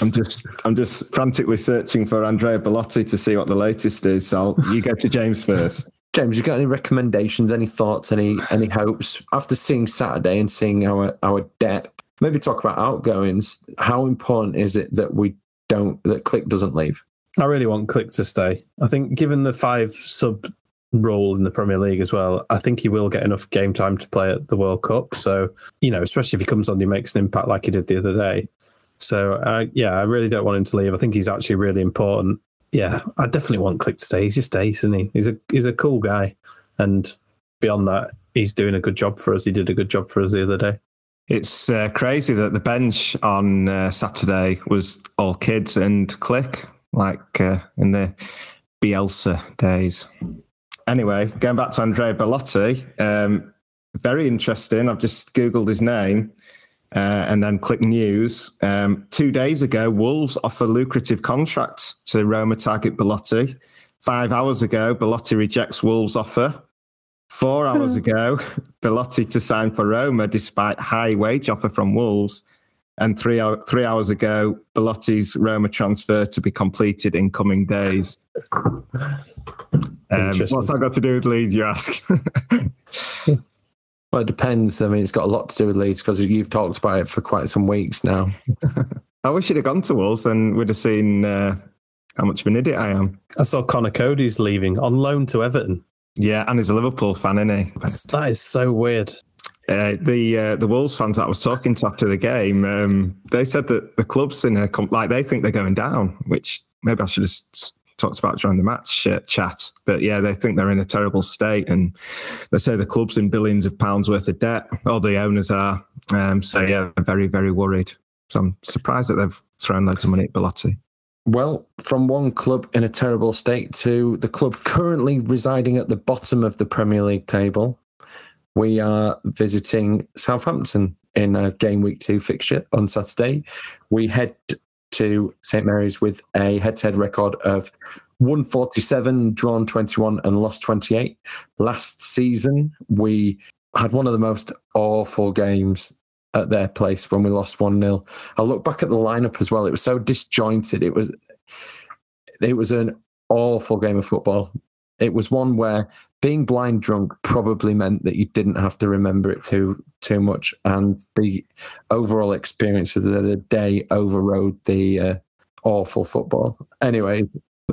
I'm just I'm just frantically searching for Andrea Bellotti to see what the latest is. So you go to James first. James, you got any recommendations, any thoughts, any any hopes after seeing Saturday and seeing our our depth? Maybe talk about outgoings. How important is it that we don't that Klich doesn't leave? I really want Klich to stay. I think, given the five sub role in the Premier League as well, I think he will get enough game time to play at the World Cup. So, you know, especially if he comes on, he makes an impact like he did the other day. So, uh, yeah, I really don't want him to leave. I think he's actually really important. Yeah, I definitely want Klich to stay. He's just ace, isn't he? He's a he's a cool guy, and beyond that, he's doing a good job for us. He did a good job for us the other day. It's uh, crazy that the bench on uh, Saturday was all kids and Klich, like uh, in the Bielsa days. Anyway, going back to Andrea Bellotti, um, very interesting. I've just Googled his name uh, and then click news. Um, two days ago, Wolves offer lucrative contract to Roma target Bellotti. Five hours ago, Bellotti rejects Wolves' offer. Four hours ago, Bellotti to sign for Roma despite high wage offer from Wolves. And three, three hours ago, Bellotti's Roma transfer to be completed in coming days. Um, what's that got to do with Leeds, you ask? well, it depends. I mean, it's got a lot to do with Leeds because you've talked about it for quite some weeks now. I wish he'd have gone to Wolves, then we'd have seen uh, how much of an idiot I am. I saw Conor Coady's leaving on loan to Everton. Yeah, and he's a Liverpool fan, isn't he? That is so weird. Uh, the uh, the Wolves fans that I was talking to after the game, um, they said that the club's in a like they think they're going down, which maybe I should have talked about during the match uh, chat. But yeah, they think they're in a terrible state, and they say the club's in billions of pounds worth of debt. All the owners are. Um, so yeah, very very worried. So I'm surprised that they've thrown loads of money at Bellotti. Well, from one club in a terrible state to the club currently residing at the bottom of the Premier League table, we are visiting Southampton in a game week two fixture on Saturday. We head to St Mary's with a head to head record of 147, drawn 21, and lost 28. Last season, we had one of the most awful games at their place when we lost 1 0. I look back at the lineup as well. It was so disjointed. It was it was an awful game of football. It was one where being blind drunk probably meant that you didn't have to remember it too too much, and the overall experience of the day overrode the uh, awful football. Anyway,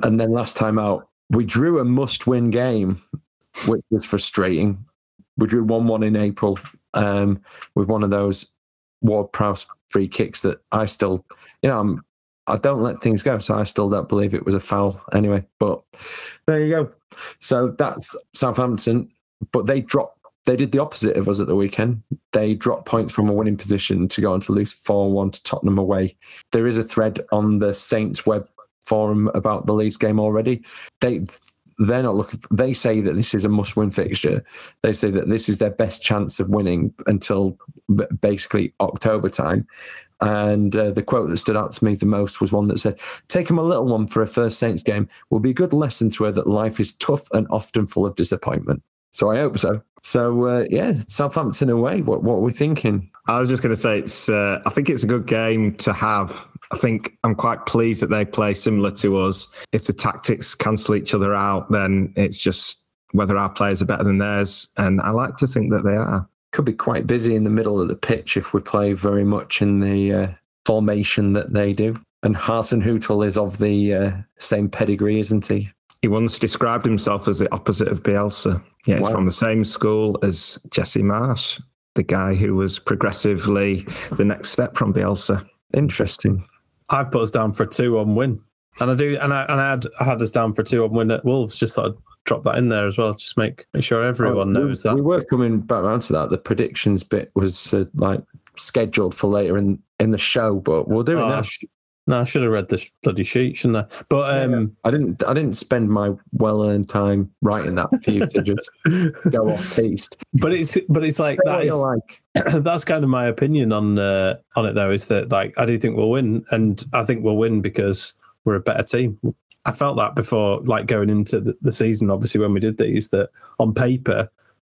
and then last time out, we drew a must-win game, which was frustrating. We drew one-one in April um, with one of those Ward Prowse free kicks that I still, you know, I'm, I don't let things go, so I still don't believe it was a foul anyway. But there you go. So that's Southampton, but they dropped. They did the opposite of us at the weekend. They dropped points from a winning position to go on to lose 4 1 to Tottenham away. There is a thread on the Saints web forum about the Leeds game already. They they're not looking. They say that this is a must-win fixture. They say that this is their best chance of winning until basically October time. And uh, the quote that stood out to me the most was one that said, "Take him a little one for a first Saints game will be a good lesson to her that life is tough and often full of disappointment." So I hope so. So uh, yeah, Southampton away. What what are we thinking? I was just going to say it's. Uh, I think it's a good game to have I think I'm quite pleased that they play similar to us. If the tactics cancel each other out, then it's just whether our players are better than theirs. And I like to think that they are. Could be quite busy in the middle of the pitch if we play very much in the uh, formation that they do. And Hasenhüttl is of the uh, same pedigree, isn't he? He once described himself as the opposite of Bielsa. Yeah, he's from the same school as Jesse Marsch, the guy who was progressively the next step from Bielsa. Interesting. I've put us down for two on win, and I do, and I and I had I had us down for two on win at Wolves. Just thought I'd drop that in there as well. Just make make sure everyone oh, knows we, that. We were coming back around to that. The predictions bit was uh, like scheduled for later in in the show, but we'll do it oh, now. No, I should have read the bloody sheet, shouldn't I? But um, yeah, I didn't. I didn't spend my well-earned time writing that for you to just go off piste. But it's but it's like that is, like. that's kind of my opinion on uh, on it though. Is that like I do think we'll win, and I think we'll win because we're a better team. I felt that before, like going into the, the season. Obviously, when we did these, that on paper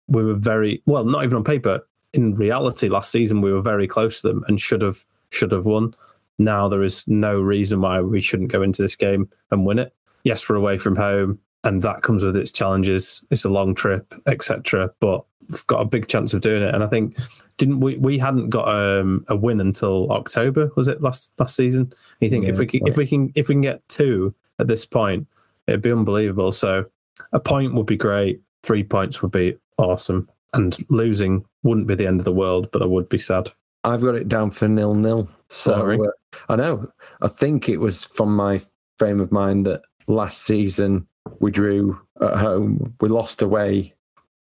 we were very well. Not even on paper. In reality, last season we were very close to them and should have should have won now there is no reason why we shouldn't go into this game and win it. Yes, we're away from home, and that comes with its challenges. It's a long trip, etc. But we've got a big chance of doing it. And I think didn't we? We hadn't got um, a win until October, was it last last season? You think if we can, if we can if we can get two at this point, it'd be unbelievable. So a point would be great. Three points would be awesome, and losing wouldn't be the end of the world, but I would be sad. I've got it down for nil nil. So Sorry. uh, I know. I think it was from my frame of mind that last season we drew at home, we lost away,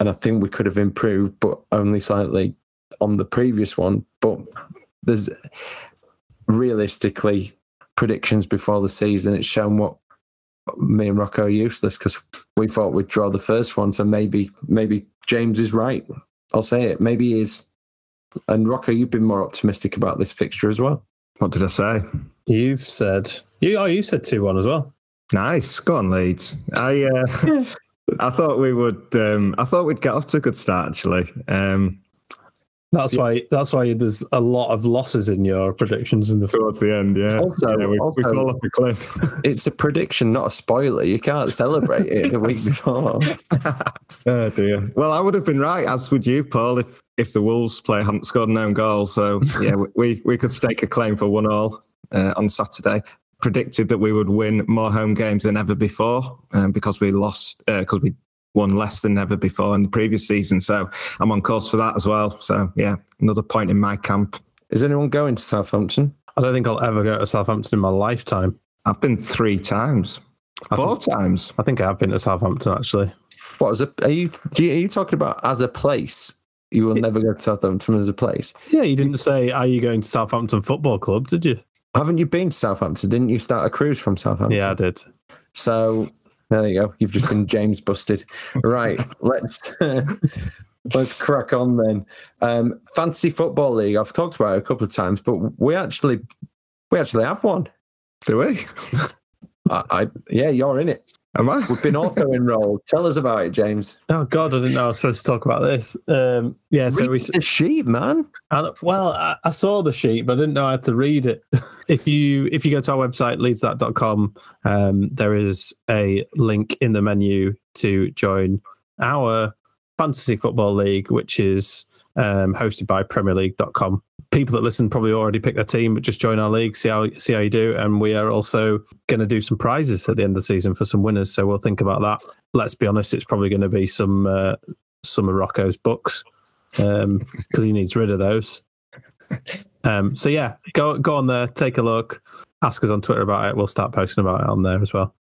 and I think we could have improved, but only slightly on the previous one. But there's realistically predictions before the season. It's shown what me and Rocco are useless because we thought we'd draw the first one. So maybe maybe James is right. I'll say it. Maybe he is. And Rocco, you've been more optimistic about this fixture as well. What did I say? You've said you. Oh, you said two one as well. Nice. Go on, Leeds. I uh, I thought we would. Um, I thought we'd get off to a good start. Actually, um, That's why. That's why there's a lot of losses in your predictions in the. towards the end, yeah. Also- yeah, we, also- we fall off a cliff. It's a prediction, not a spoiler. You can't celebrate it the week before. oh dear. Well, I would have been right, as would you, Paul, if if the Wolves player hadn't scored an own goal. So yeah, we- we we could stake a claim for one all uh, on Saturday. Predicted that we would win more home games than ever before um, because we lost because we won less than ever before in the previous season. So I'm on course for that as well. So yeah, another point in my camp. Is anyone going to Southampton? I don't think I'll ever go to Southampton in my lifetime. I've been three times, four times. I think I have been to Southampton actually. What is it? Are you, you are you talking about as a place? You will never go to Southampton as a place. Yeah, you didn't say, "Are you going to Southampton Football Club?" Did you? Haven't you been to Southampton? Didn't you start a cruise from Southampton? Yeah, I did. So there you go. You've just been James busted. Right. let's let's crack on then. Um, Fantasy Football League. I've talked about it a couple of times, but we actually we actually have one. Do we? I, I yeah, you're in it. Am I? We've been auto enrolled. Tell us about it, James. Oh God, I didn't know I was supposed to talk about this. Um, yeah, so Read we. the sheet, man. And, well, I, I saw the sheet, but I didn't know how to read it. if you if you go to our website leadsthat.com, um, there is a link in the menu to join our fantasy football league, which is um, hosted by PremierLeague.com. People that listen probably already picked their team, but just join our league, see how see how you do. And we are also going to do some prizes at the end of the season for some winners. So we'll think about that. Let's be honest, it's probably going to be some uh, some of Rocco's books because he needs rid of those. Um, so yeah, go go on there, take a look, ask us on Twitter about it. We'll start posting about it on there as well.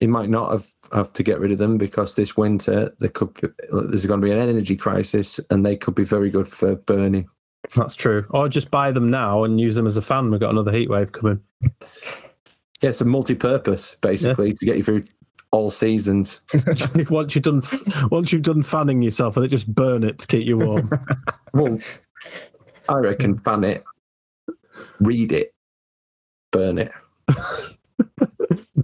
He might not have, have to get rid of them because this winter there could be, there's going to be an energy crisis and they could be very good for burning. That's true. Or just buy them now and use them as a fan. We've got another heat wave coming. Yeah, it's a multi-purpose basically to get you through all seasons. once you've done once you've done fanning yourself, and they just burn it to keep you warm. Well, I reckon fan it, read it, burn it.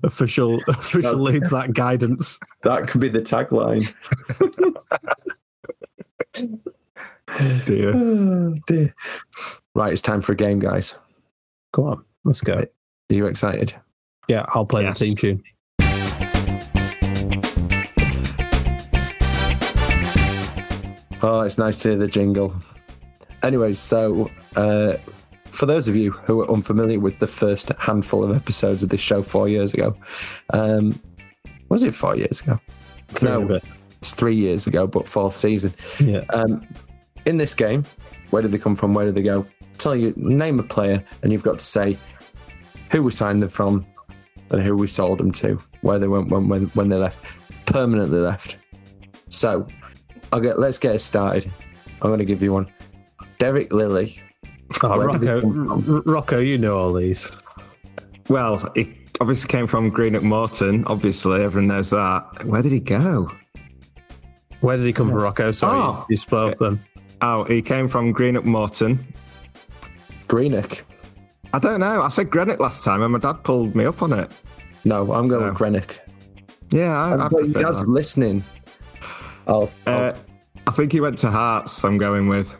official official leads that guidance. That could be the tagline. dear. dear. Right, it's time for a game, guys. Go on, let's go. Are you excited? Yeah, I'll play Yes. the theme tune. Oh, it's nice to hear the jingle. Anyway, so uh, for those of you who are unfamiliar with the first handful of episodes of this show four years ago, um, was it four years ago? Three No. It's three years ago, but fourth season. Yeah. Um, in this game, where did they come from? Where did they go? Tell you, name a player, and you've got to say who we signed them from and who we sold them to, where they went when when, when they left, permanently left. So, I'll get. Let's get it started. I'm going to give you one. Derek Lilley. Oh, Where did he Rocco, come from? R- Rocco, you know all these. Well, he obviously came from Greenock Morton. Obviously, everyone knows that. Where did he go? Where did he come from, Rocco? Sorry, Oh. you spoiled them. Oh, he came from Greenock Morton. Greenock. I don't know. I said Greenock last time, and my dad pulled me up on it. No, I'm going So- with Greenock. Yeah, I, I But you prefer guys that. listening. I'll, Uh, I think he went to Hearts. I'm going with.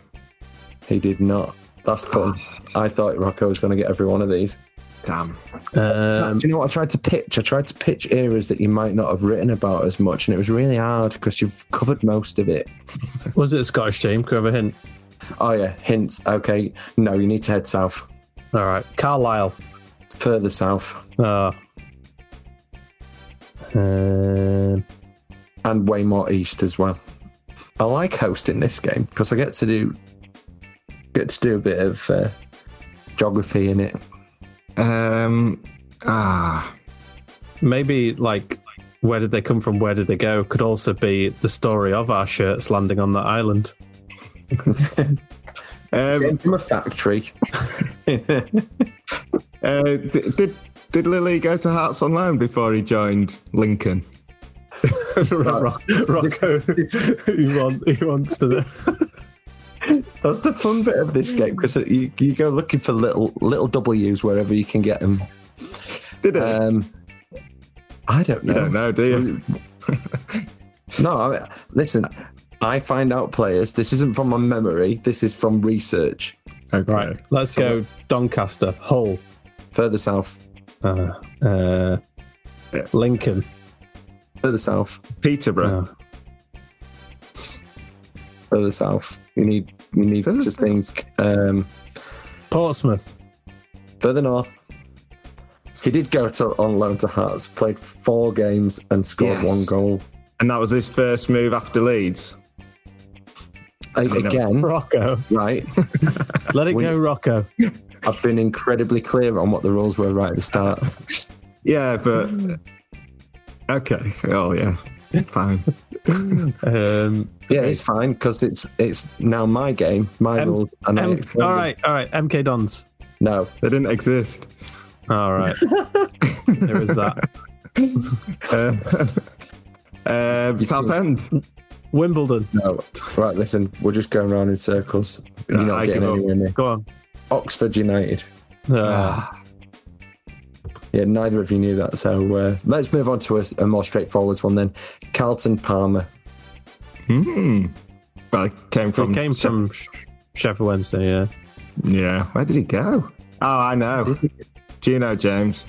he did not. That's fun. I thought Rocco was going to get every one of these. Damn. Um, Do you know what I tried to pitch? I tried to pitch eras that you might not have written about as much, and it was really hard because you've covered most of it. was it a Scottish team? Could I have a hint? Oh yeah, hints. Okay, no, you need to head south, All right. Carlisle. further south, Oh. Um, and way more east as well. I like hosting this game because I get to do get to do a bit of uh, geography in it. Um, ah, maybe like where did they come from? Where did they go? Could also be the story of our shirts landing on that island. um, From a factory. uh, d- did did Lilley go to Hearts on Loan before he joined Lincoln? Rock, Rocco, he, want, he wants to. That's the fun bit of this game because you, you go looking for little little W's wherever you can get them. Did it? Um, I don't you know. don't know, do you? No, I mean, listen. I find out players. This isn't from my memory. This is from research. Okay. Right, let's go Doncaster, Hull, Further south. uh, uh, Yeah. Lincoln. Further south. Peterborough. Oh. Further south. You need. You need Further to south. think. Um, Portsmouth. further north. He did go to on loan to Hearts. Played four games and scored Yes. one goal. And that was his first move after Leeds. A- know. Again, Rocco. right? Let it We- go, Rocco. I've been incredibly clear on what the rules were right at the start. Yeah, but okay. Oh yeah, fine. Um, Yeah, it's fine because it's it's now my game, my M- rules. And I M- explained all them. right, all right. MK Dons. No, They didn't exist. All right. there is that. Uh, uh, Southend. Wimbledon. no. Right, listen, we're just going around in circles. You're No, not I getting give up. anywhere near. Go on. Oxford United. Uh, Yeah, neither of you knew that. So uh, let's move on to a, a more straightforward one then. Carlton Palmer. Hmm. Well, he came from. it came from Sh- Sheffield Wednesday, yeah. Yeah. Where did he go? Oh, I know. Do you know James?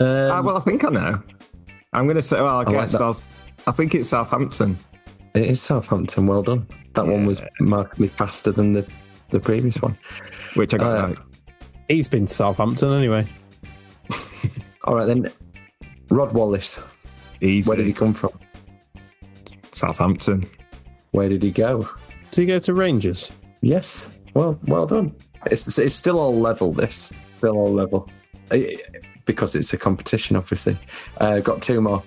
Um, Ah, well, I think I know. I'm going to say. Well, I, like guess that. I'll, I think it's Southampton. It is Southampton. Well done. That one was markedly faster than the, the previous one. Which I got Uh, right. he's been to Southampton anyway. All right, then. Rod Wallace. Easy. Where did he come from? Southampton. Where did he go? Did he go to Rangers? Yes. Well, well done. It's, it's still all level. This still all level because it's a competition, obviously. Uh, got two more.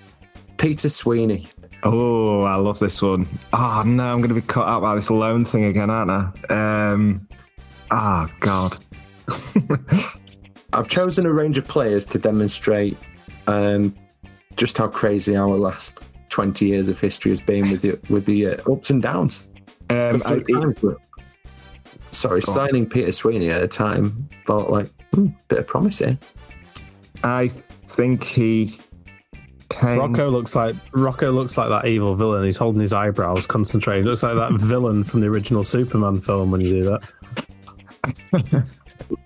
Peter Sweeney. Oh, I love this one. Oh no, I'm going to be cut out by this loan thing again, aren't I? Um. Ah, God. I've chosen a range of players to demonstrate um, just how crazy our last twenty years of history has been with the with the uh, ups and downs. Um, 'Cause I, sometimes we're- sorry, Go on. signing Peter Sweeney at a time felt like hmm, bit of promise here. I think he came. Rocco looks like Rocco looks like that evil villain. He's holding his eyebrows, concentrating. Looks like that villain from the original Superman film when you do that.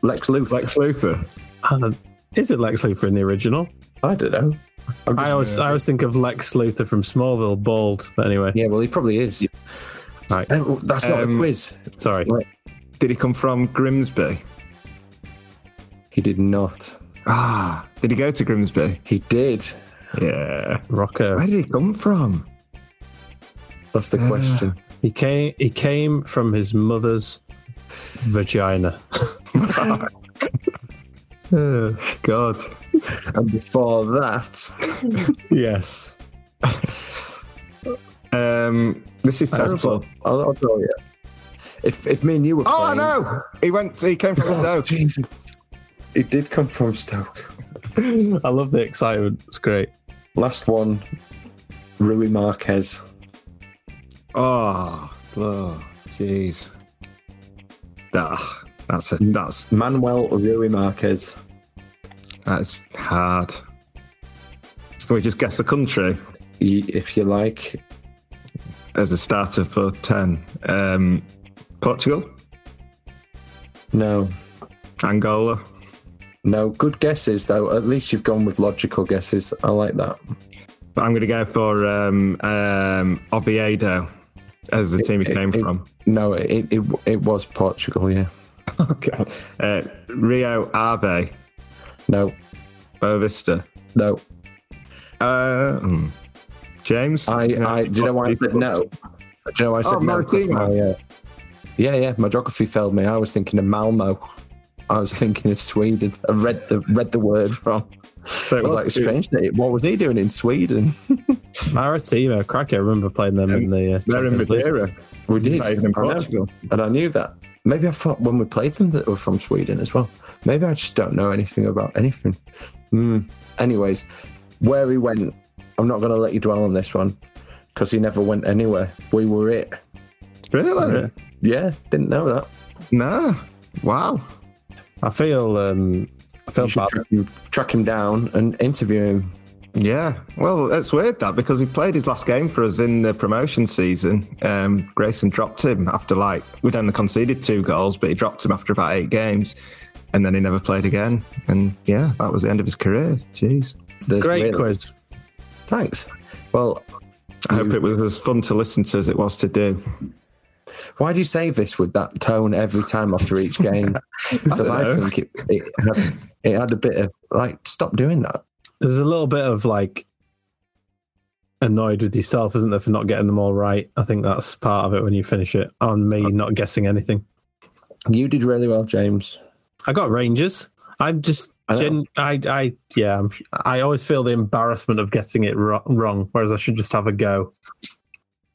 Lex Luthor. Lex Luthor. Uh, is it Lex Luthor in the original? I don't know. I always I always think of Lex Luthor from Smallville, bald. But anyway, yeah, well, he probably is. right. Uh, well, That's not Um, a quiz. Sorry. Did he come from Grimsby? He did not. Ah, did he go to Grimsby? He did. Yeah. Rocco. Where did he come from? That's the Uh, question. He came. He came from his mother's vagina. Oh, God. And before that, yes. Um, this is terrible. I'll, I'll tell you. If if me and you were Oh playing, no! He went. He came from Stoke. Jesus, he did come from Stoke. I love the excitement. It's great. Last one, Rui Marques. Oh, oh, jeez. Ah, that's a, that's Manuel Rui Marques. That's hard. Can we just guess the country Y- If you like, as a starter for ten? Um, Portugal, no, Angola, No, good guesses though. At least you've gone with logical guesses. I like that. But I'm going to go for um, um, Oviedo as the team he It- came it- from. No, it, it it was Portugal. Yeah. Okay. Uh, Rio Ave, No, Boavista. no. Uh, hmm. James? I, Yeah. I, do you know why I said no? Do you know why I said Oh, no? 'Cause Maritimo. my, uh, yeah, yeah. My geography failed me. I was thinking of Malmo. I was thinking of Sweden. I read the read the word wrong. So I it was was like, two- strange. that- What was he doing in Sweden? Maritimo, crack! I remember playing them in the. Uh, They're in Madeira. We did, Not even in I know. Portugal. and I knew that. Maybe I thought when we played them that they were from Sweden as well. Maybe I just don't know anything about anything. Hmm. Anyways, where he went, I'm not going to let you dwell on this one because he never went anywhere. We were it. Really? Yeah, didn't know that. No. Wow. I feel. Um, I feel You should bad. track him, track him down and interview him. Yeah. Well, it's weird that because he played his last game for us in the promotion season. Um, Grayson dropped him after like we'd only conceded two goals, but he dropped him after about eight games, and then he never played again. And yeah, that was the end of his career. Jeez. There's Great really- quiz. Thanks. Well, I hope it was as fun to listen to as it was to do. why do you say this with that tone every time after each game? Because I, know. think it, it, had, it had a bit of like, stop doing that. There's a little bit of like annoyed with yourself, isn't there, for not getting them all right? I think that's part of it when you finish it. On me uh, not guessing anything. You did really well, James. I got Rangers. I'm just, I gen- I, I, yeah, I'm, I always feel the embarrassment of getting it ro- wrong, whereas I should just have a go.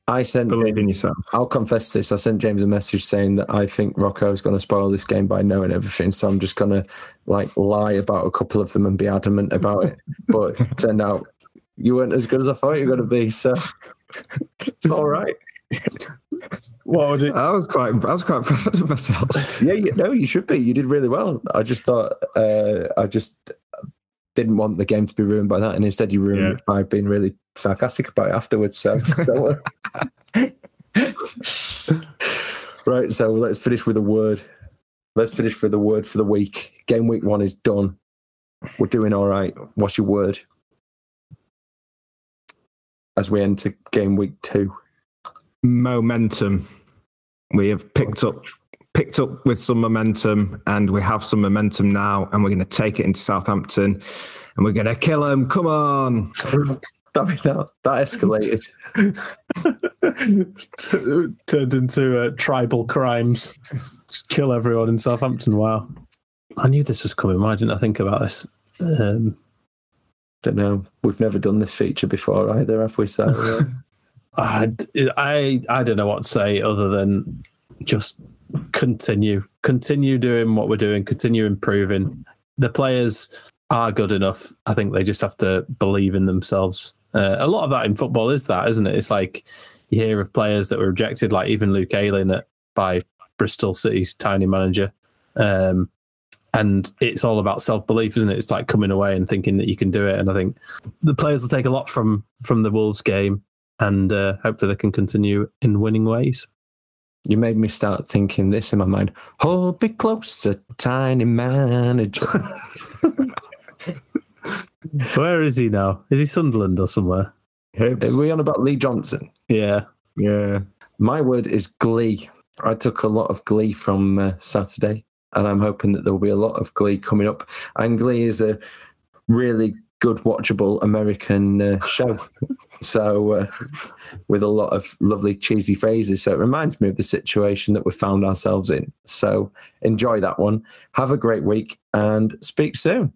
I sent Believe in yourself. I'll confess this. I sent James a message saying that I think Rocco is going to spoil this game by knowing everything. So I'm just going to like lie about a couple of them and be adamant about it. But it turned out you weren't as good as I thought you were going to be. So it's all right. What would it? I was quite, I was quite proud of myself. Yeah, you, no, you should be. You did really well. I just thought, uh, I just didn't want the game to be ruined by that. And instead, you ruined Yeah. it by being really sarcastic about it afterwards. So right. So let's finish with a word. Let's finish with a word for the week. Game week one is done. We're doing all right. What's your word? As we enter game week two. momentum. We have picked up picked up with some momentum, and we have some momentum now, and we're going to take it into Southampton, and we're going to kill them. Come on! Damn it, that, that escalated. Turned into uh, tribal crimes. Just kill everyone in Southampton. Wow. I knew this was coming. Why didn't I think about this? Um, Don't know. We've never done this feature before either, have we? So uh, I, I, I don't know what to say other than just continue, continue doing what we're doing, continue improving. The players are good enough. I think they just have to believe in themselves. Uh, a lot of that in football is that, isn't it? It's like you hear of players that were rejected, like even Luke Ayling at, by Bristol City's tiny manager. Um, and it's all about self belief, isn't it? It's like coming away and thinking that you can do it. And I think the players will take a lot from from the Wolves game, and uh, hopefully they can continue in winning ways. You made me start thinking this in my mind. Hold me closer, tiny manager. Where is he now? Is he Sunderland or somewhere? Are we on about Lee Johnson? Yeah. Yeah. My word is glee. I took a lot of glee from uh, Saturday, and I'm hoping that there will be a lot of glee coming up. And glee is a really good, watchable American uh, show. So, uh, with a lot of lovely, cheesy phrases. So, it reminds me of the situation that we found ourselves in. So, enjoy that one. Have a great week and speak soon.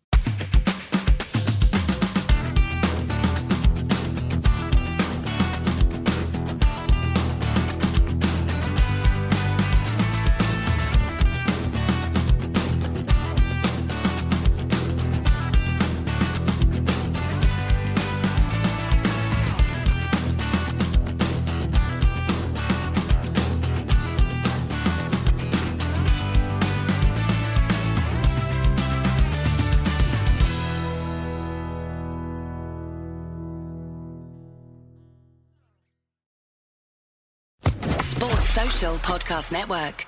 Network.